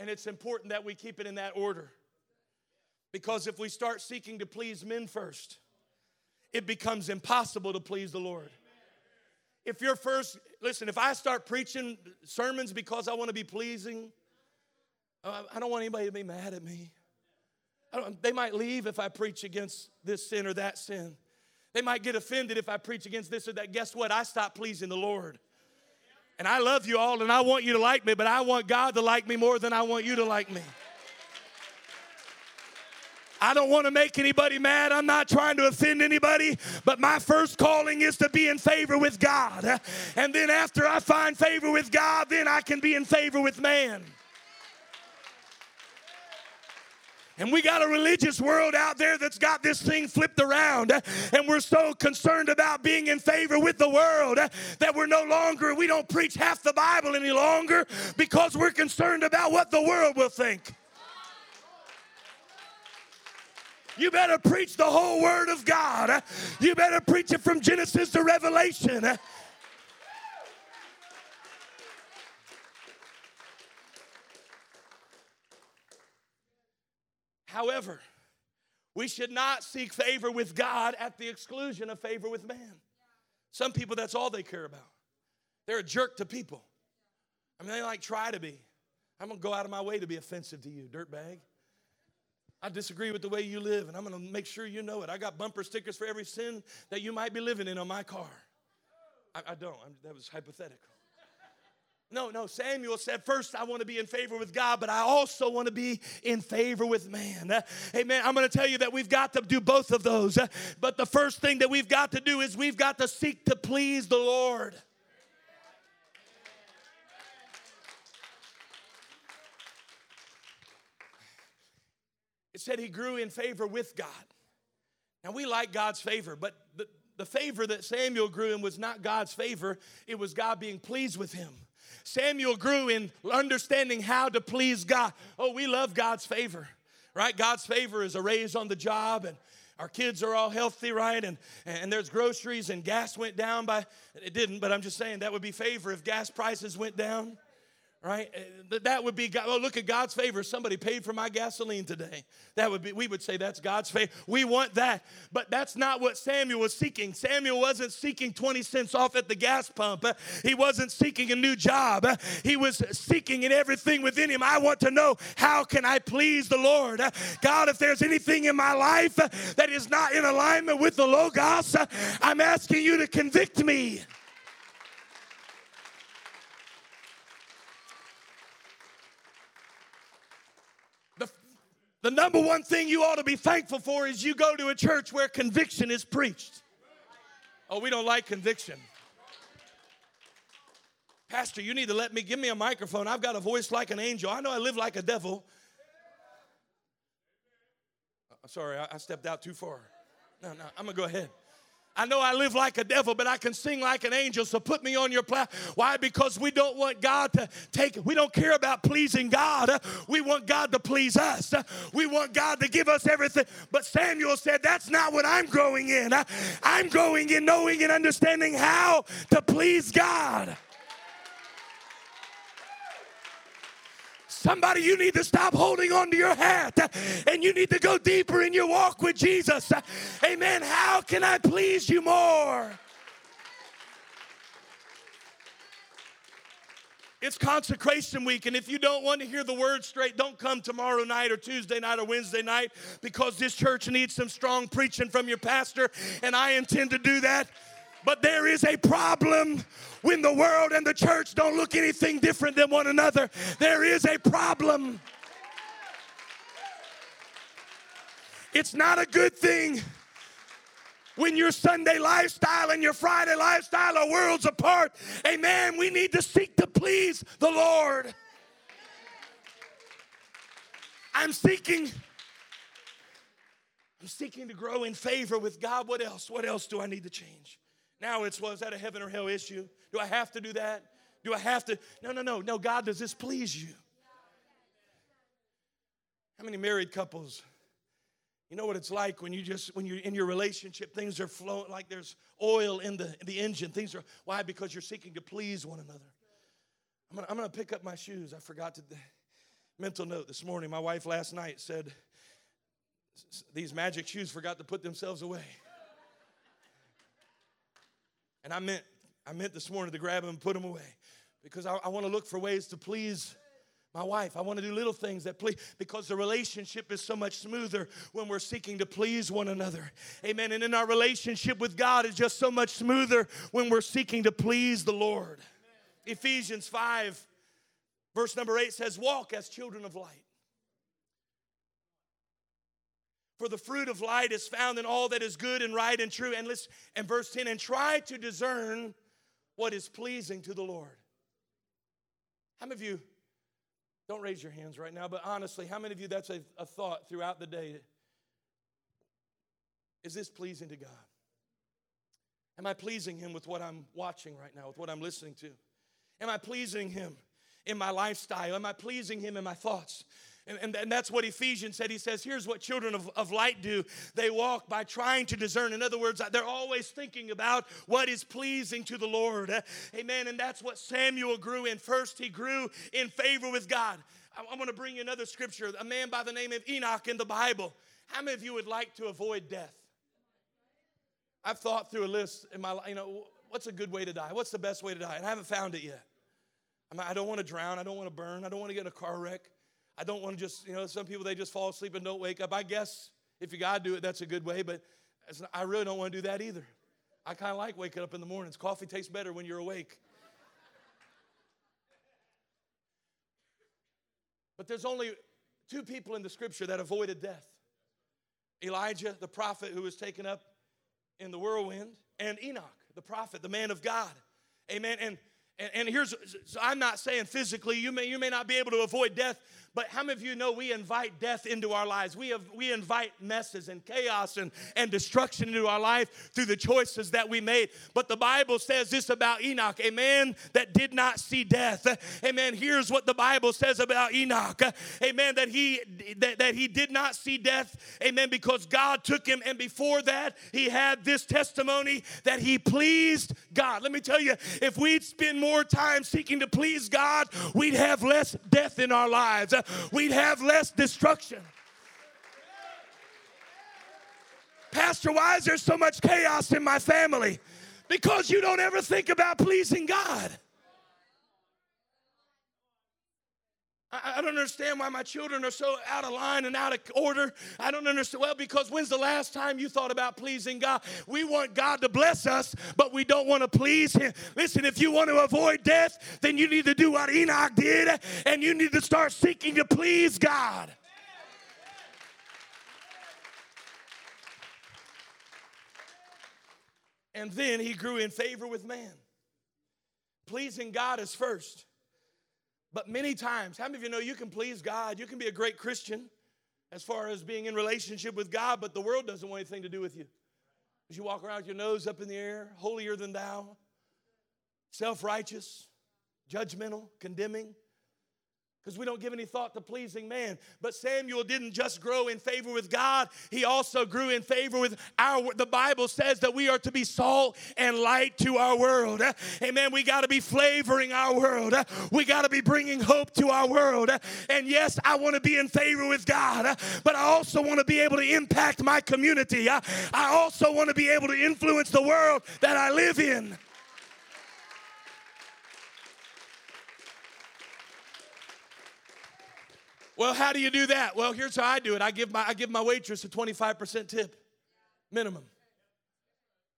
And it's important that we keep it in that order. Because if we start seeking to please men first, it becomes impossible to please the Lord. If you're first, listen, if I start preaching sermons because I want to be pleasing, uh, I don't want anybody to be mad at me. they might leave if I preach against this sin or that sin. They might get offended if I preach against this or that. Guess what? I stop pleasing the Lord. And I love you all and I want you to like me, but I want God to like me more than I want you to like me. I don't want to make anybody mad. I'm not trying to offend anybody, but my first calling is to be in favor with God. And then after I find favor with God, then I can be in favor with man. And we got a religious world out there that's got this thing flipped around. And we're so concerned about being in favor with the world that we're no longer, we don't preach half the Bible any longer because we're concerned about what the world will think. You better preach the whole Word of God. You better preach it from Genesis to Revelation. However, we should not seek favor with God at the exclusion of favor with man. Some people, that's all they care about. They're a jerk to people. I mean, they like try to be. I'm gonna go out of my way to be offensive to you, dirtbag. I disagree with the way you live, and I'm gonna make sure you know it. I got bumper stickers for every sin that you might be living in on my car. I, I don't, I'm, that was hypothetical. No, no, Samuel said, First, I want to be in favor with God, but I also want to be in favor with man. Uh, amen. I'm going to tell you that we've got to do both of those. Uh, but the first thing that we've got to do is we've got to seek to please the Lord. It said he grew in favor with God. Now, we like God's favor, but the, the favor that Samuel grew in was not God's favor, it was God being pleased with him. Samuel grew in understanding how to please God. Oh, we love God's favor, right? God's favor is a raise on the job and our kids are all healthy, right? And, and there's groceries and gas went down by, it didn't, but I'm just saying that would be favor if gas prices went down right? Uh, that would be God. Oh, look at God's favor. Somebody paid for my gasoline today. That would be, we would say that's God's favor. We want that. But that's not what Samuel was seeking. Samuel wasn't seeking 20 cents off at the gas pump. Uh, he wasn't seeking a new job. Uh, he was seeking in everything within him. I want to know how can I please the Lord? Uh, God, if there's anything in my life that is not in alignment with the Logos, I'm asking you to convict me. The number one thing you ought to be thankful for is you go to a church where conviction is preached. Oh, we don't like conviction. Pastor, you need to let me give me a microphone. I've got a voice like an angel. I know I live like a devil. Uh, sorry, I stepped out too far. No, no, I'm gonna go ahead. I know I live like a devil, but I can sing like an angel. So put me on your platform. Why? Because we don't want God to take, we don't care about pleasing God. We want God to please us. We want God to give us everything. But Samuel said, That's not what I'm growing in. I'm growing in knowing and understanding how to please God. Somebody, you need to stop holding on to your hat and you need to go deeper in your walk with Jesus. Amen. How can I please you more? It's consecration week, and if you don't want to hear the word straight, don't come tomorrow night or Tuesday night or Wednesday night because this church needs some strong preaching from your pastor, and I intend to do that. But there is a problem when the world and the church don't look anything different than one another. There is a problem. It's not a good thing when your Sunday lifestyle and your Friday lifestyle are worlds apart. Amen. We need to seek to please the Lord. I'm seeking I'm seeking to grow in favor with God. What else? What else do I need to change? Now it's, well, is that a heaven or hell issue? Do I have to do that? Do I have to? No, no, no. No, God, does this please you? How many married couples? You know what it's like when you just when you're in your relationship, things are flowing like there's oil in the in the engine. Things are why? Because you're seeking to please one another. I'm gonna, I'm gonna pick up my shoes. I forgot to mental note this morning. My wife last night said these magic shoes forgot to put themselves away. And I meant, I meant this morning to grab them and put them away because I, I want to look for ways to please my wife. I want to do little things that please because the relationship is so much smoother when we're seeking to please one another. Amen. And in our relationship with God is just so much smoother when we're seeking to please the Lord. Amen. Ephesians 5, verse number 8 says, Walk as children of light. For the fruit of light is found in all that is good and right and true. And listen, and verse 10, and try to discern what is pleasing to the Lord. How many of you, don't raise your hands right now, but honestly, how many of you that's a, a thought throughout the day? Is this pleasing to God? Am I pleasing Him with what I'm watching right now, with what I'm listening to? Am I pleasing Him in my lifestyle? Am I pleasing Him in my thoughts? And, and, and, that's what Ephesians said. He says, Here's what children of, of light do they walk by trying to discern. In other words, they're always thinking about what is pleasing to the Lord. Eh, amen. And that's what Samuel grew in. First, he grew in favor with God. I'm going to bring you another scripture. A man by the name of Enoch in the Bible. How many of you would like to avoid death? I've thought through a list in my life, you know, what's a good way to die? What's the best way to die? And I haven't found it yet. I don't want to drown. I don't want to burn. I don't want to get in a car wreck. I don't want to just, you know, some people they just fall asleep and don't wake up. I guess if you got to do it, that's a good way, but I really don't want to do that either. I kind of like waking up in the mornings. Coffee tastes better when you're awake. But there's only two people in the scripture that avoided death Elijah, the prophet who was taken up in the whirlwind, and Enoch, the prophet, the man of God. Amen. And and, and here's so I'm not saying physically, you may you may not be able to avoid death, But how many of you know we invite death into our lives? We, have, we invite messes and chaos and, and destruction into our life through the choices that we made. But the Bible says this about Enoch a man that did not see death. Amen. Here's what the Bible says about Enoch. Amen. That he that, that he did not see death. Amen. Because God took him, and before that, he had this testimony that he pleased God. Let me tell you, if we'd spend more time seeking to please God, we'd have less death in our lives we'd have less destruction. Pastor, why is there so much chaos in my family? Because you don't ever think about pleasing God. I, don't understand why my children are so out of line and out of order. I don't understand. Well, because when's the last time you thought about pleasing God? We want God to bless us, but we don't want to please Him. Listen, if you want to avoid death, then you need to do what Enoch did, and you need to start seeking to please God. And then he grew in favor with man. Pleasing God is first. But many times, how many of you know you can please God? You can be a great Christian as far as being in relationship with God, but the world doesn't want anything to do with you. As you walk around with your nose up in the air, holier than thou, self righteous, judgmental, condemning because we don't give any thought to pleasing man. But Samuel didn't just grow in favor with God, he also grew in favor with our the Bible says that we are to be salt and light to our world. Amen. We got to be flavoring our world. We got to be bringing hope to our world. And yes, I want to be in favor with God, but I also want to be able to impact my community. I also want to be able to influence the world that I live in. Well, how do you do that? Well, here's how I do it. I give my I give my waitress a 25% tip minimum.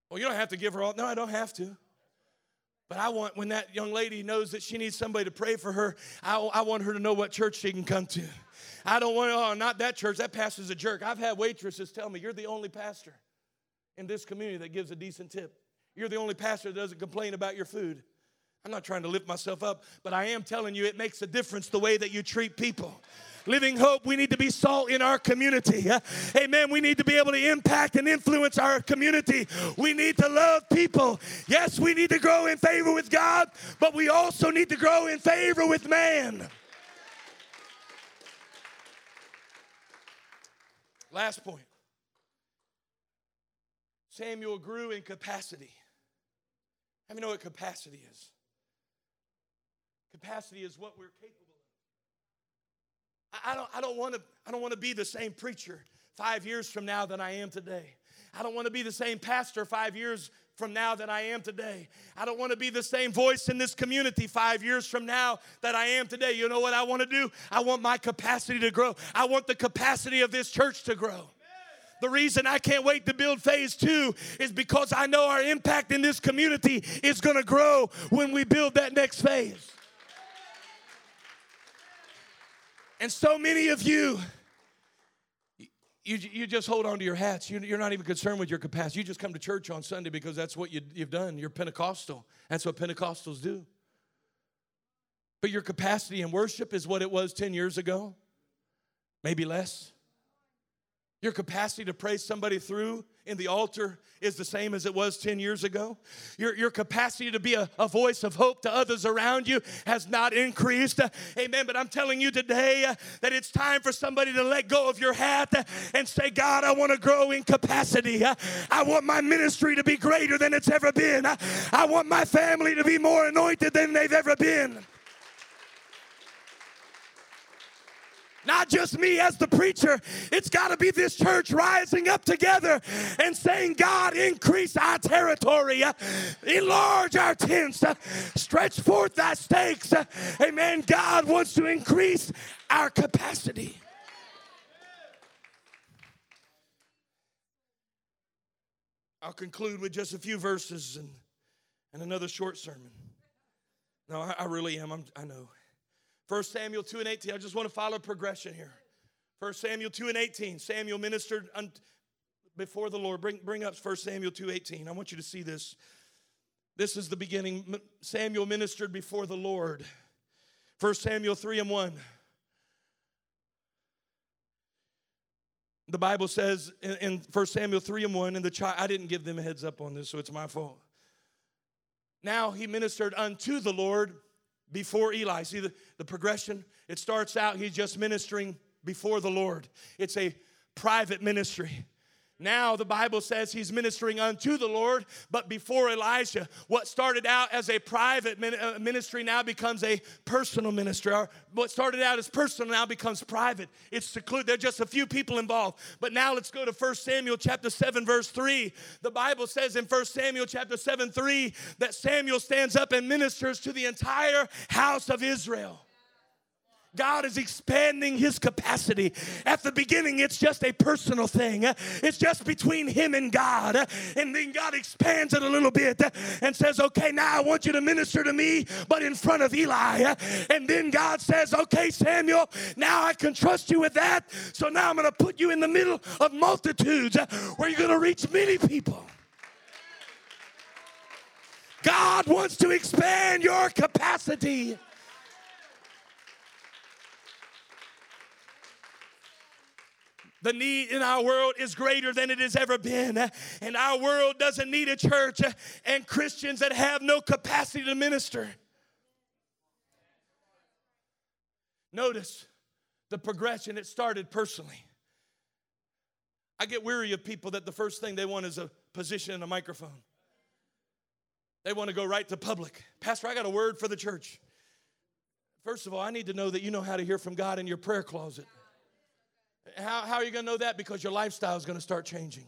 Well, you don't have to give her all. No, I don't have to. But I want when that young lady knows that she needs somebody to pray for her, I, I want her to know what church she can come to. I don't want, oh, not that church. That pastor's a jerk. I've had waitresses tell me, you're the only pastor in this community that gives a decent tip. You're the only pastor that doesn't complain about your food. I'm not trying to lift myself up, but I am telling you it makes a difference the way that you treat people. Living Hope, we need to be salt in our community. Amen. We need to be able to impact and influence our community. We need to love people. Yes, we need to grow in favor with God, but we also need to grow in favor with man. Last point Samuel grew in capacity. How many know what capacity is? Capacity is what we're capable of. I don't, I don't want to I don't want to be the same preacher five years from now than I am today. I don't want to be the same pastor five years from now than I am today. I don't want to be the same voice in this community five years from now that I am today. You know what I want to do? I want my capacity to grow. I want the capacity of this church to grow. The reason I can't wait to build phase two is because I know our impact in this community is going to grow when we build that next phase. And so many of you, you, you just hold on to your hats. You, you're not even concerned with your capacity. You just come to church on Sunday because that's what you, you've done. You're Pentecostal. That's what Pentecostals do. But your capacity in worship is what it was 10 years ago, maybe less. Your capacity to praise somebody through in the altar is the same as it was 10 years ago. Your, your capacity to be a, a voice of hope to others around you has not increased. Amen. But I'm telling you today uh, that it's time for somebody to let go of your hat and say, God, I want to grow in capacity. I want my ministry to be greater than it's ever been. I want my family to be more anointed than they've ever been. Not just me as the preacher, it's got to be this church rising up together and saying, God, increase our territory, enlarge our tents, stretch forth thy stakes. Amen. God wants to increase our capacity. I'll conclude with just a few verses and, and another short sermon. No, I, I really am. I'm, I know. 1 Samuel 2 and 18. I just want to follow progression here. 1 Samuel 2 and 18. Samuel ministered before the Lord. Bring, bring up 1 Samuel 2 18. I want you to see this. This is the beginning. Samuel ministered before the Lord. 1 Samuel 3 and 1. The Bible says in, in 1 Samuel 3 and 1, and the child, I didn't give them a heads up on this, so it's my fault. Now he ministered unto the Lord before Eli. See the, the progression? It starts out, he's just ministering before the Lord. It's a private ministry. Now the Bible says he's ministering unto the Lord, but before Elijah, what started out as a private uh, ministry now becomes a personal ministry. Or what started out as personal now becomes private. It's secluded. There are just a few people involved. But now let's go to 1 Samuel chapter 7, verse 3. The Bible says in 1 Samuel chapter 7, 3 that Samuel stands up and ministers to the entire house of Israel. God is expanding his capacity. At the beginning, it's just a personal thing, it's just between him and God. And then God expands it a little bit and says, Okay, now I want you to minister to me, but in front of Eli. And then God says, Okay, Samuel, now I can trust you with that. So now I'm going to put you in the middle of multitudes where you're going to reach many people. God wants to expand your capacity. The need in our world is greater than it has ever been. And our world doesn't need a church and Christians that have no capacity to minister. Notice the progression, it started personally. I get weary of people that the first thing they want is a position and a microphone. They want to go right to public. Pastor, I got a word for the church. First of all, I need to know that you know how to hear from God in your prayer closet. How, how are you going to know that? Because your lifestyle is going to start changing.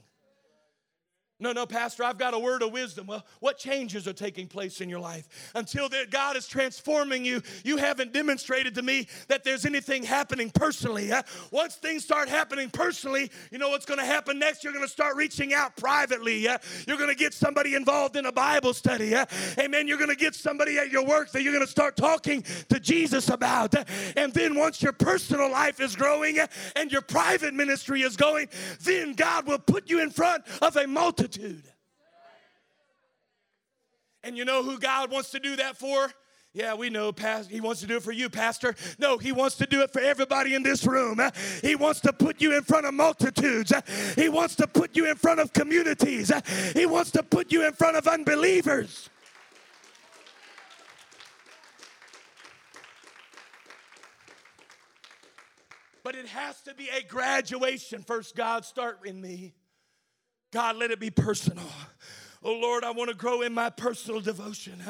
No, no, Pastor, I've got a word of wisdom. Well, what changes are taking place in your life? Until that God is transforming you, you haven't demonstrated to me that there's anything happening personally. Once things start happening personally, you know what's going to happen next? You're going to start reaching out privately. You're going to get somebody involved in a Bible study. Amen. You're going to get somebody at your work that you're going to start talking to Jesus about. And then once your personal life is growing and your private ministry is going, then God will put you in front of a multitude multitude. And you know who God wants to do that for? Yeah, we know Pastor, he wants to do it for you, Pastor. No, he wants to do it for everybody in this room. He wants to put you in front of multitudes. He wants to put you in front of communities. He wants to put you in front of unbelievers. But it has to be a graduation. First, God, start in me. God, let it be personal. Oh Lord, I want to grow in my personal devotion.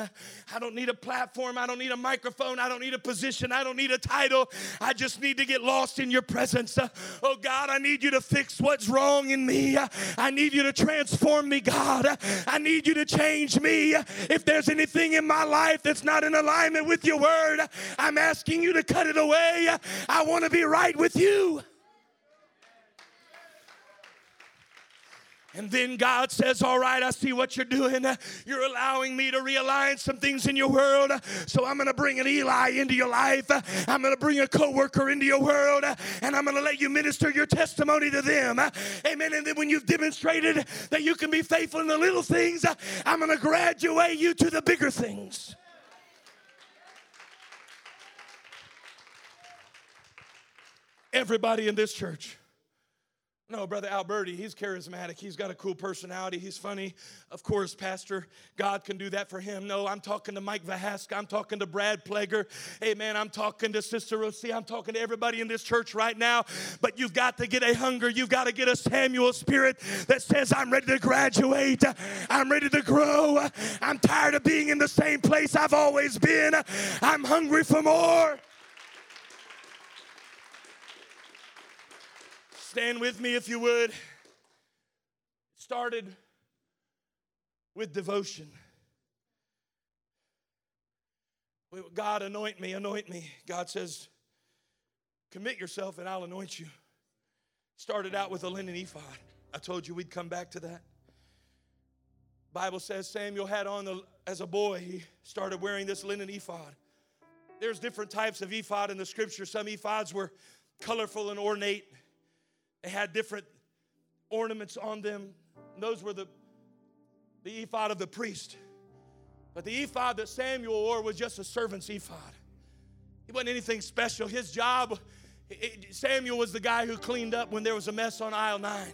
I don't need a platform. I don't need a microphone. I don't need a position. I don't need a title. I just need to get lost in your presence. Oh God, I need you to fix what's wrong in me. I need you to transform me, God. I need you to change me. If there's anything in my life that's not in alignment with your word, I'm asking you to cut it away. I want to be right with you. And then God says, All right, I see what you're doing. You're allowing me to realign some things in your world. So I'm going to bring an Eli into your life. I'm going to bring a coworker into your world. And I'm going to let you minister your testimony to them. Amen. And then when you've demonstrated that you can be faithful in the little things, I'm going to graduate you to the bigger things. Everybody in this church no, Brother Alberti, he's charismatic. He's got a cool personality. He's funny. Of course, Pastor, God can do that for him. No, I'm talking to Mike Vahaska. I'm talking to Brad Plager. Amen. I'm talking to Sister Rosie. I'm talking to everybody in this church right now. But you've got to get a hunger. You've got to get a Samuel spirit that says, I'm ready to graduate. I'm ready to grow. I'm tired of being in the same place I've always been. I'm hungry for more. Stand with me if you would. Started with devotion. God, anoint me, anoint me. God says, commit yourself and I'll anoint you. Started out with a linen ephod. I told you we'd come back to that. Bible says Samuel had on the, as a boy, he started wearing this linen ephod. There's different types of ephod in the scripture. Some ephods were colorful and ornate. They had different ornaments on them. Those were the, the ephod of the priest. But the ephod that Samuel wore was just a servant's ephod. He wasn't anything special. His job, Samuel was the guy who cleaned up when there was a mess on aisle nine.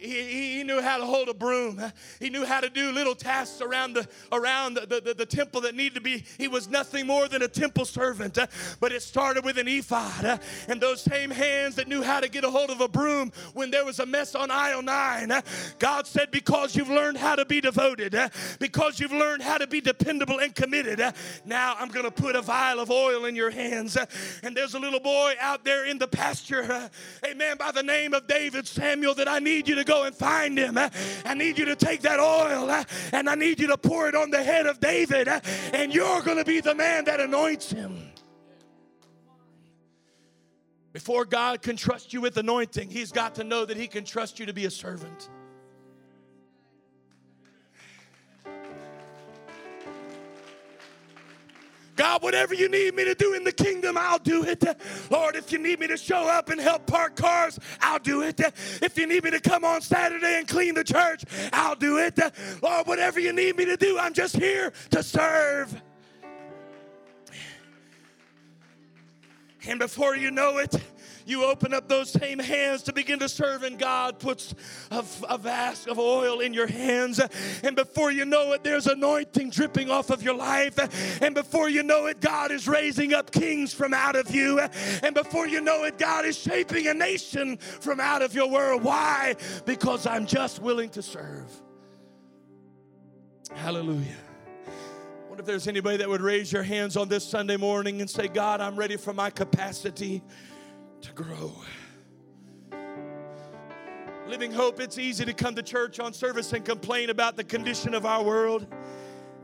He, he, knew how to hold a broom. He knew how to do little tasks around the around the, the, the, temple that needed to be. He was nothing more than a temple servant. But it started with an ephod. And those same hands that knew how to get a hold of a broom when there was a mess on aisle nine. God said, Because you've learned how to be devoted, because you've learned how to be dependable and committed, now I'm going to put a vial of oil in your hands. And there's a little boy out there in the pasture, amen, by the name of David Samuel, that I need you to go and find him. I need you to take that oil and I need you to pour it on the head of David, and you're going to be the man that anoints him. Before God can trust you with anointing, He's got to know that He can trust you to be a servant. God, whatever you need me to do in the kingdom, I'll do it. Lord, if you need me to show up and help park cars, I'll do it. If you need me to come on Saturday and clean the church, I'll do it. Lord, whatever you need me to do, I'm just here to serve. And before you know it, you open up those same hands to begin to serve, and God puts a, a vast of oil in your hands. And before you know it, there's anointing dripping off of your life. And before you know it, God is raising up kings from out of you. And before you know it, God is shaping a nation from out of your world. Why? Because I'm just willing to serve. Hallelujah. I wonder if there's anybody that would raise your hands on this Sunday morning and say, God, I'm ready for my capacity to grow. Living Hope, it's easy to come to church on service and complain about the condition of our world.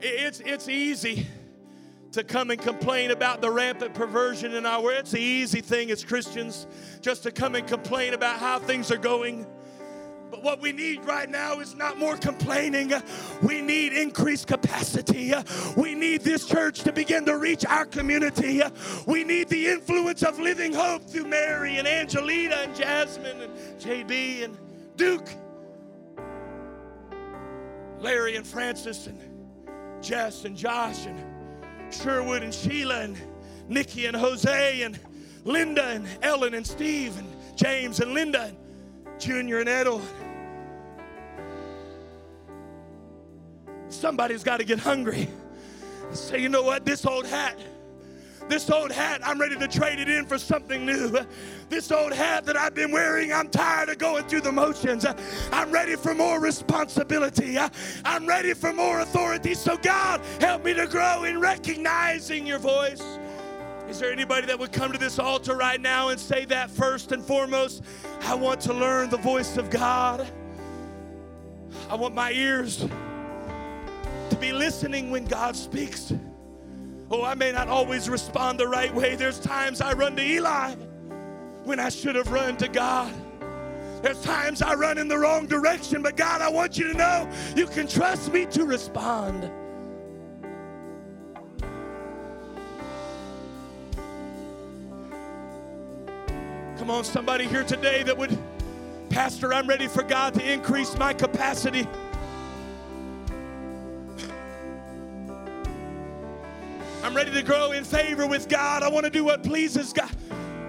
It's, it's easy to come and complain about the rampant perversion in our world. It's the easy thing as Christians just to come and complain about how things are going. But what we need right now is not more complaining. We need increased capacity. We need this church to begin to reach our community. We need the influence of living hope through Mary and Angelita and Jasmine and JB and Duke, Larry and Francis and Jess and Josh and Sherwood and Sheila and Nikki and Jose and Linda and Ellen and Steve and James and Linda and Junior and Edel. Somebody's got to get hungry. Say, you know what? This old hat, this old hat, I'm ready to trade it in for something new. This old hat that I've been wearing, I'm tired of going through the motions. I'm ready for more responsibility. I'm ready for more authority. So, God, help me to grow in recognizing your voice. Is there anybody that would come to this altar right now and say that first and foremost? I want to learn the voice of God. I want my ears to be listening when God speaks. Oh, I may not always respond the right way. There's times I run to Eli when I should have run to God. There's times I run in the wrong direction, but God, I want you to know you can trust me to respond. Come on, somebody here today that would, Pastor, I'm ready for God to increase my capacity. I'm ready to grow in favor with God. I want to do what pleases God.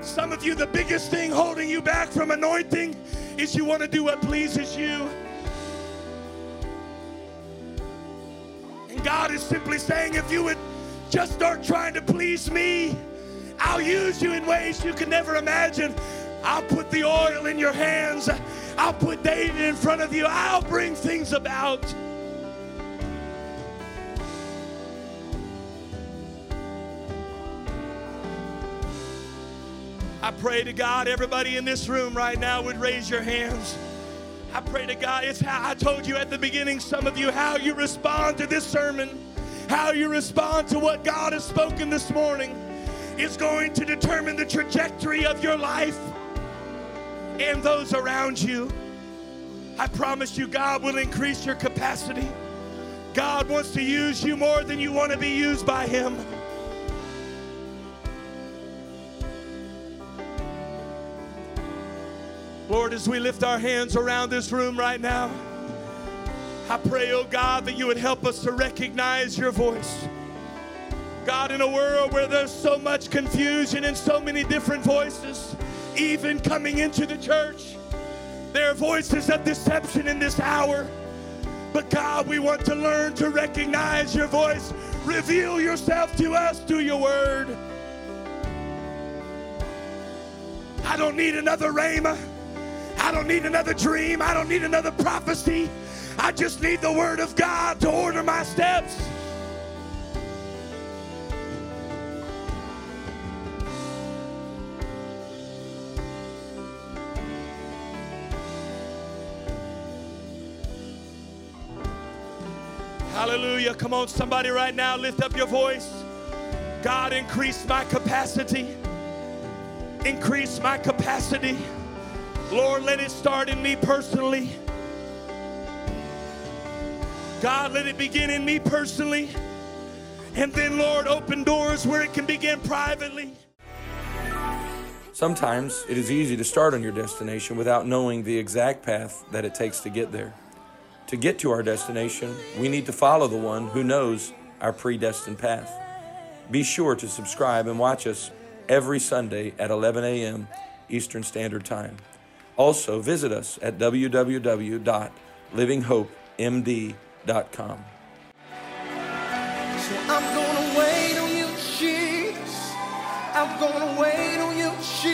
Some of you, the biggest thing holding you back from anointing is you want to do what pleases you. And God is simply saying, if you would just start trying to please me, I'll use you in ways you can never imagine. I'll put the oil in your hands. I'll put David in front of you. I'll bring things about. I pray to God, everybody in this room right now would raise your hands. I pray to God, it's how I told you at the beginning, some of you, how you respond to this sermon, how you respond to what God has spoken this morning is going to determine the trajectory of your life and those around you. I promise you, God will increase your capacity. God wants to use you more than you want to be used by Him. Lord, as we lift our hands around this room right now, I pray, oh God, that you would help us to recognize your voice. God, in a world where there's so much confusion and so many different voices, even coming into the church, there are voices of deception in this hour. But God, we want to learn to recognize your voice. Reveal yourself to us through your word. I don't need another rhema. I don't need another dream. I don't need another prophecy. I just need the word of God to order my steps. Hallelujah. Come on, somebody right now, lift up your voice. God, increase my capacity. Increase my capacity. Lord, let it start in me personally. God, let it begin in me personally. And then, Lord, open doors where it can begin privately. Sometimes it is easy to start on your destination without knowing the exact path that it takes to get there. To get to our destination, we need to follow the one who knows our predestined path. Be sure to subscribe and watch us every Sunday at 11 a.m. Eastern Standard Time. Also, visit us at www.livinghopemd.com. So I'm gonna wait on you, Jesus. I'm gonna wait on you, Jesus.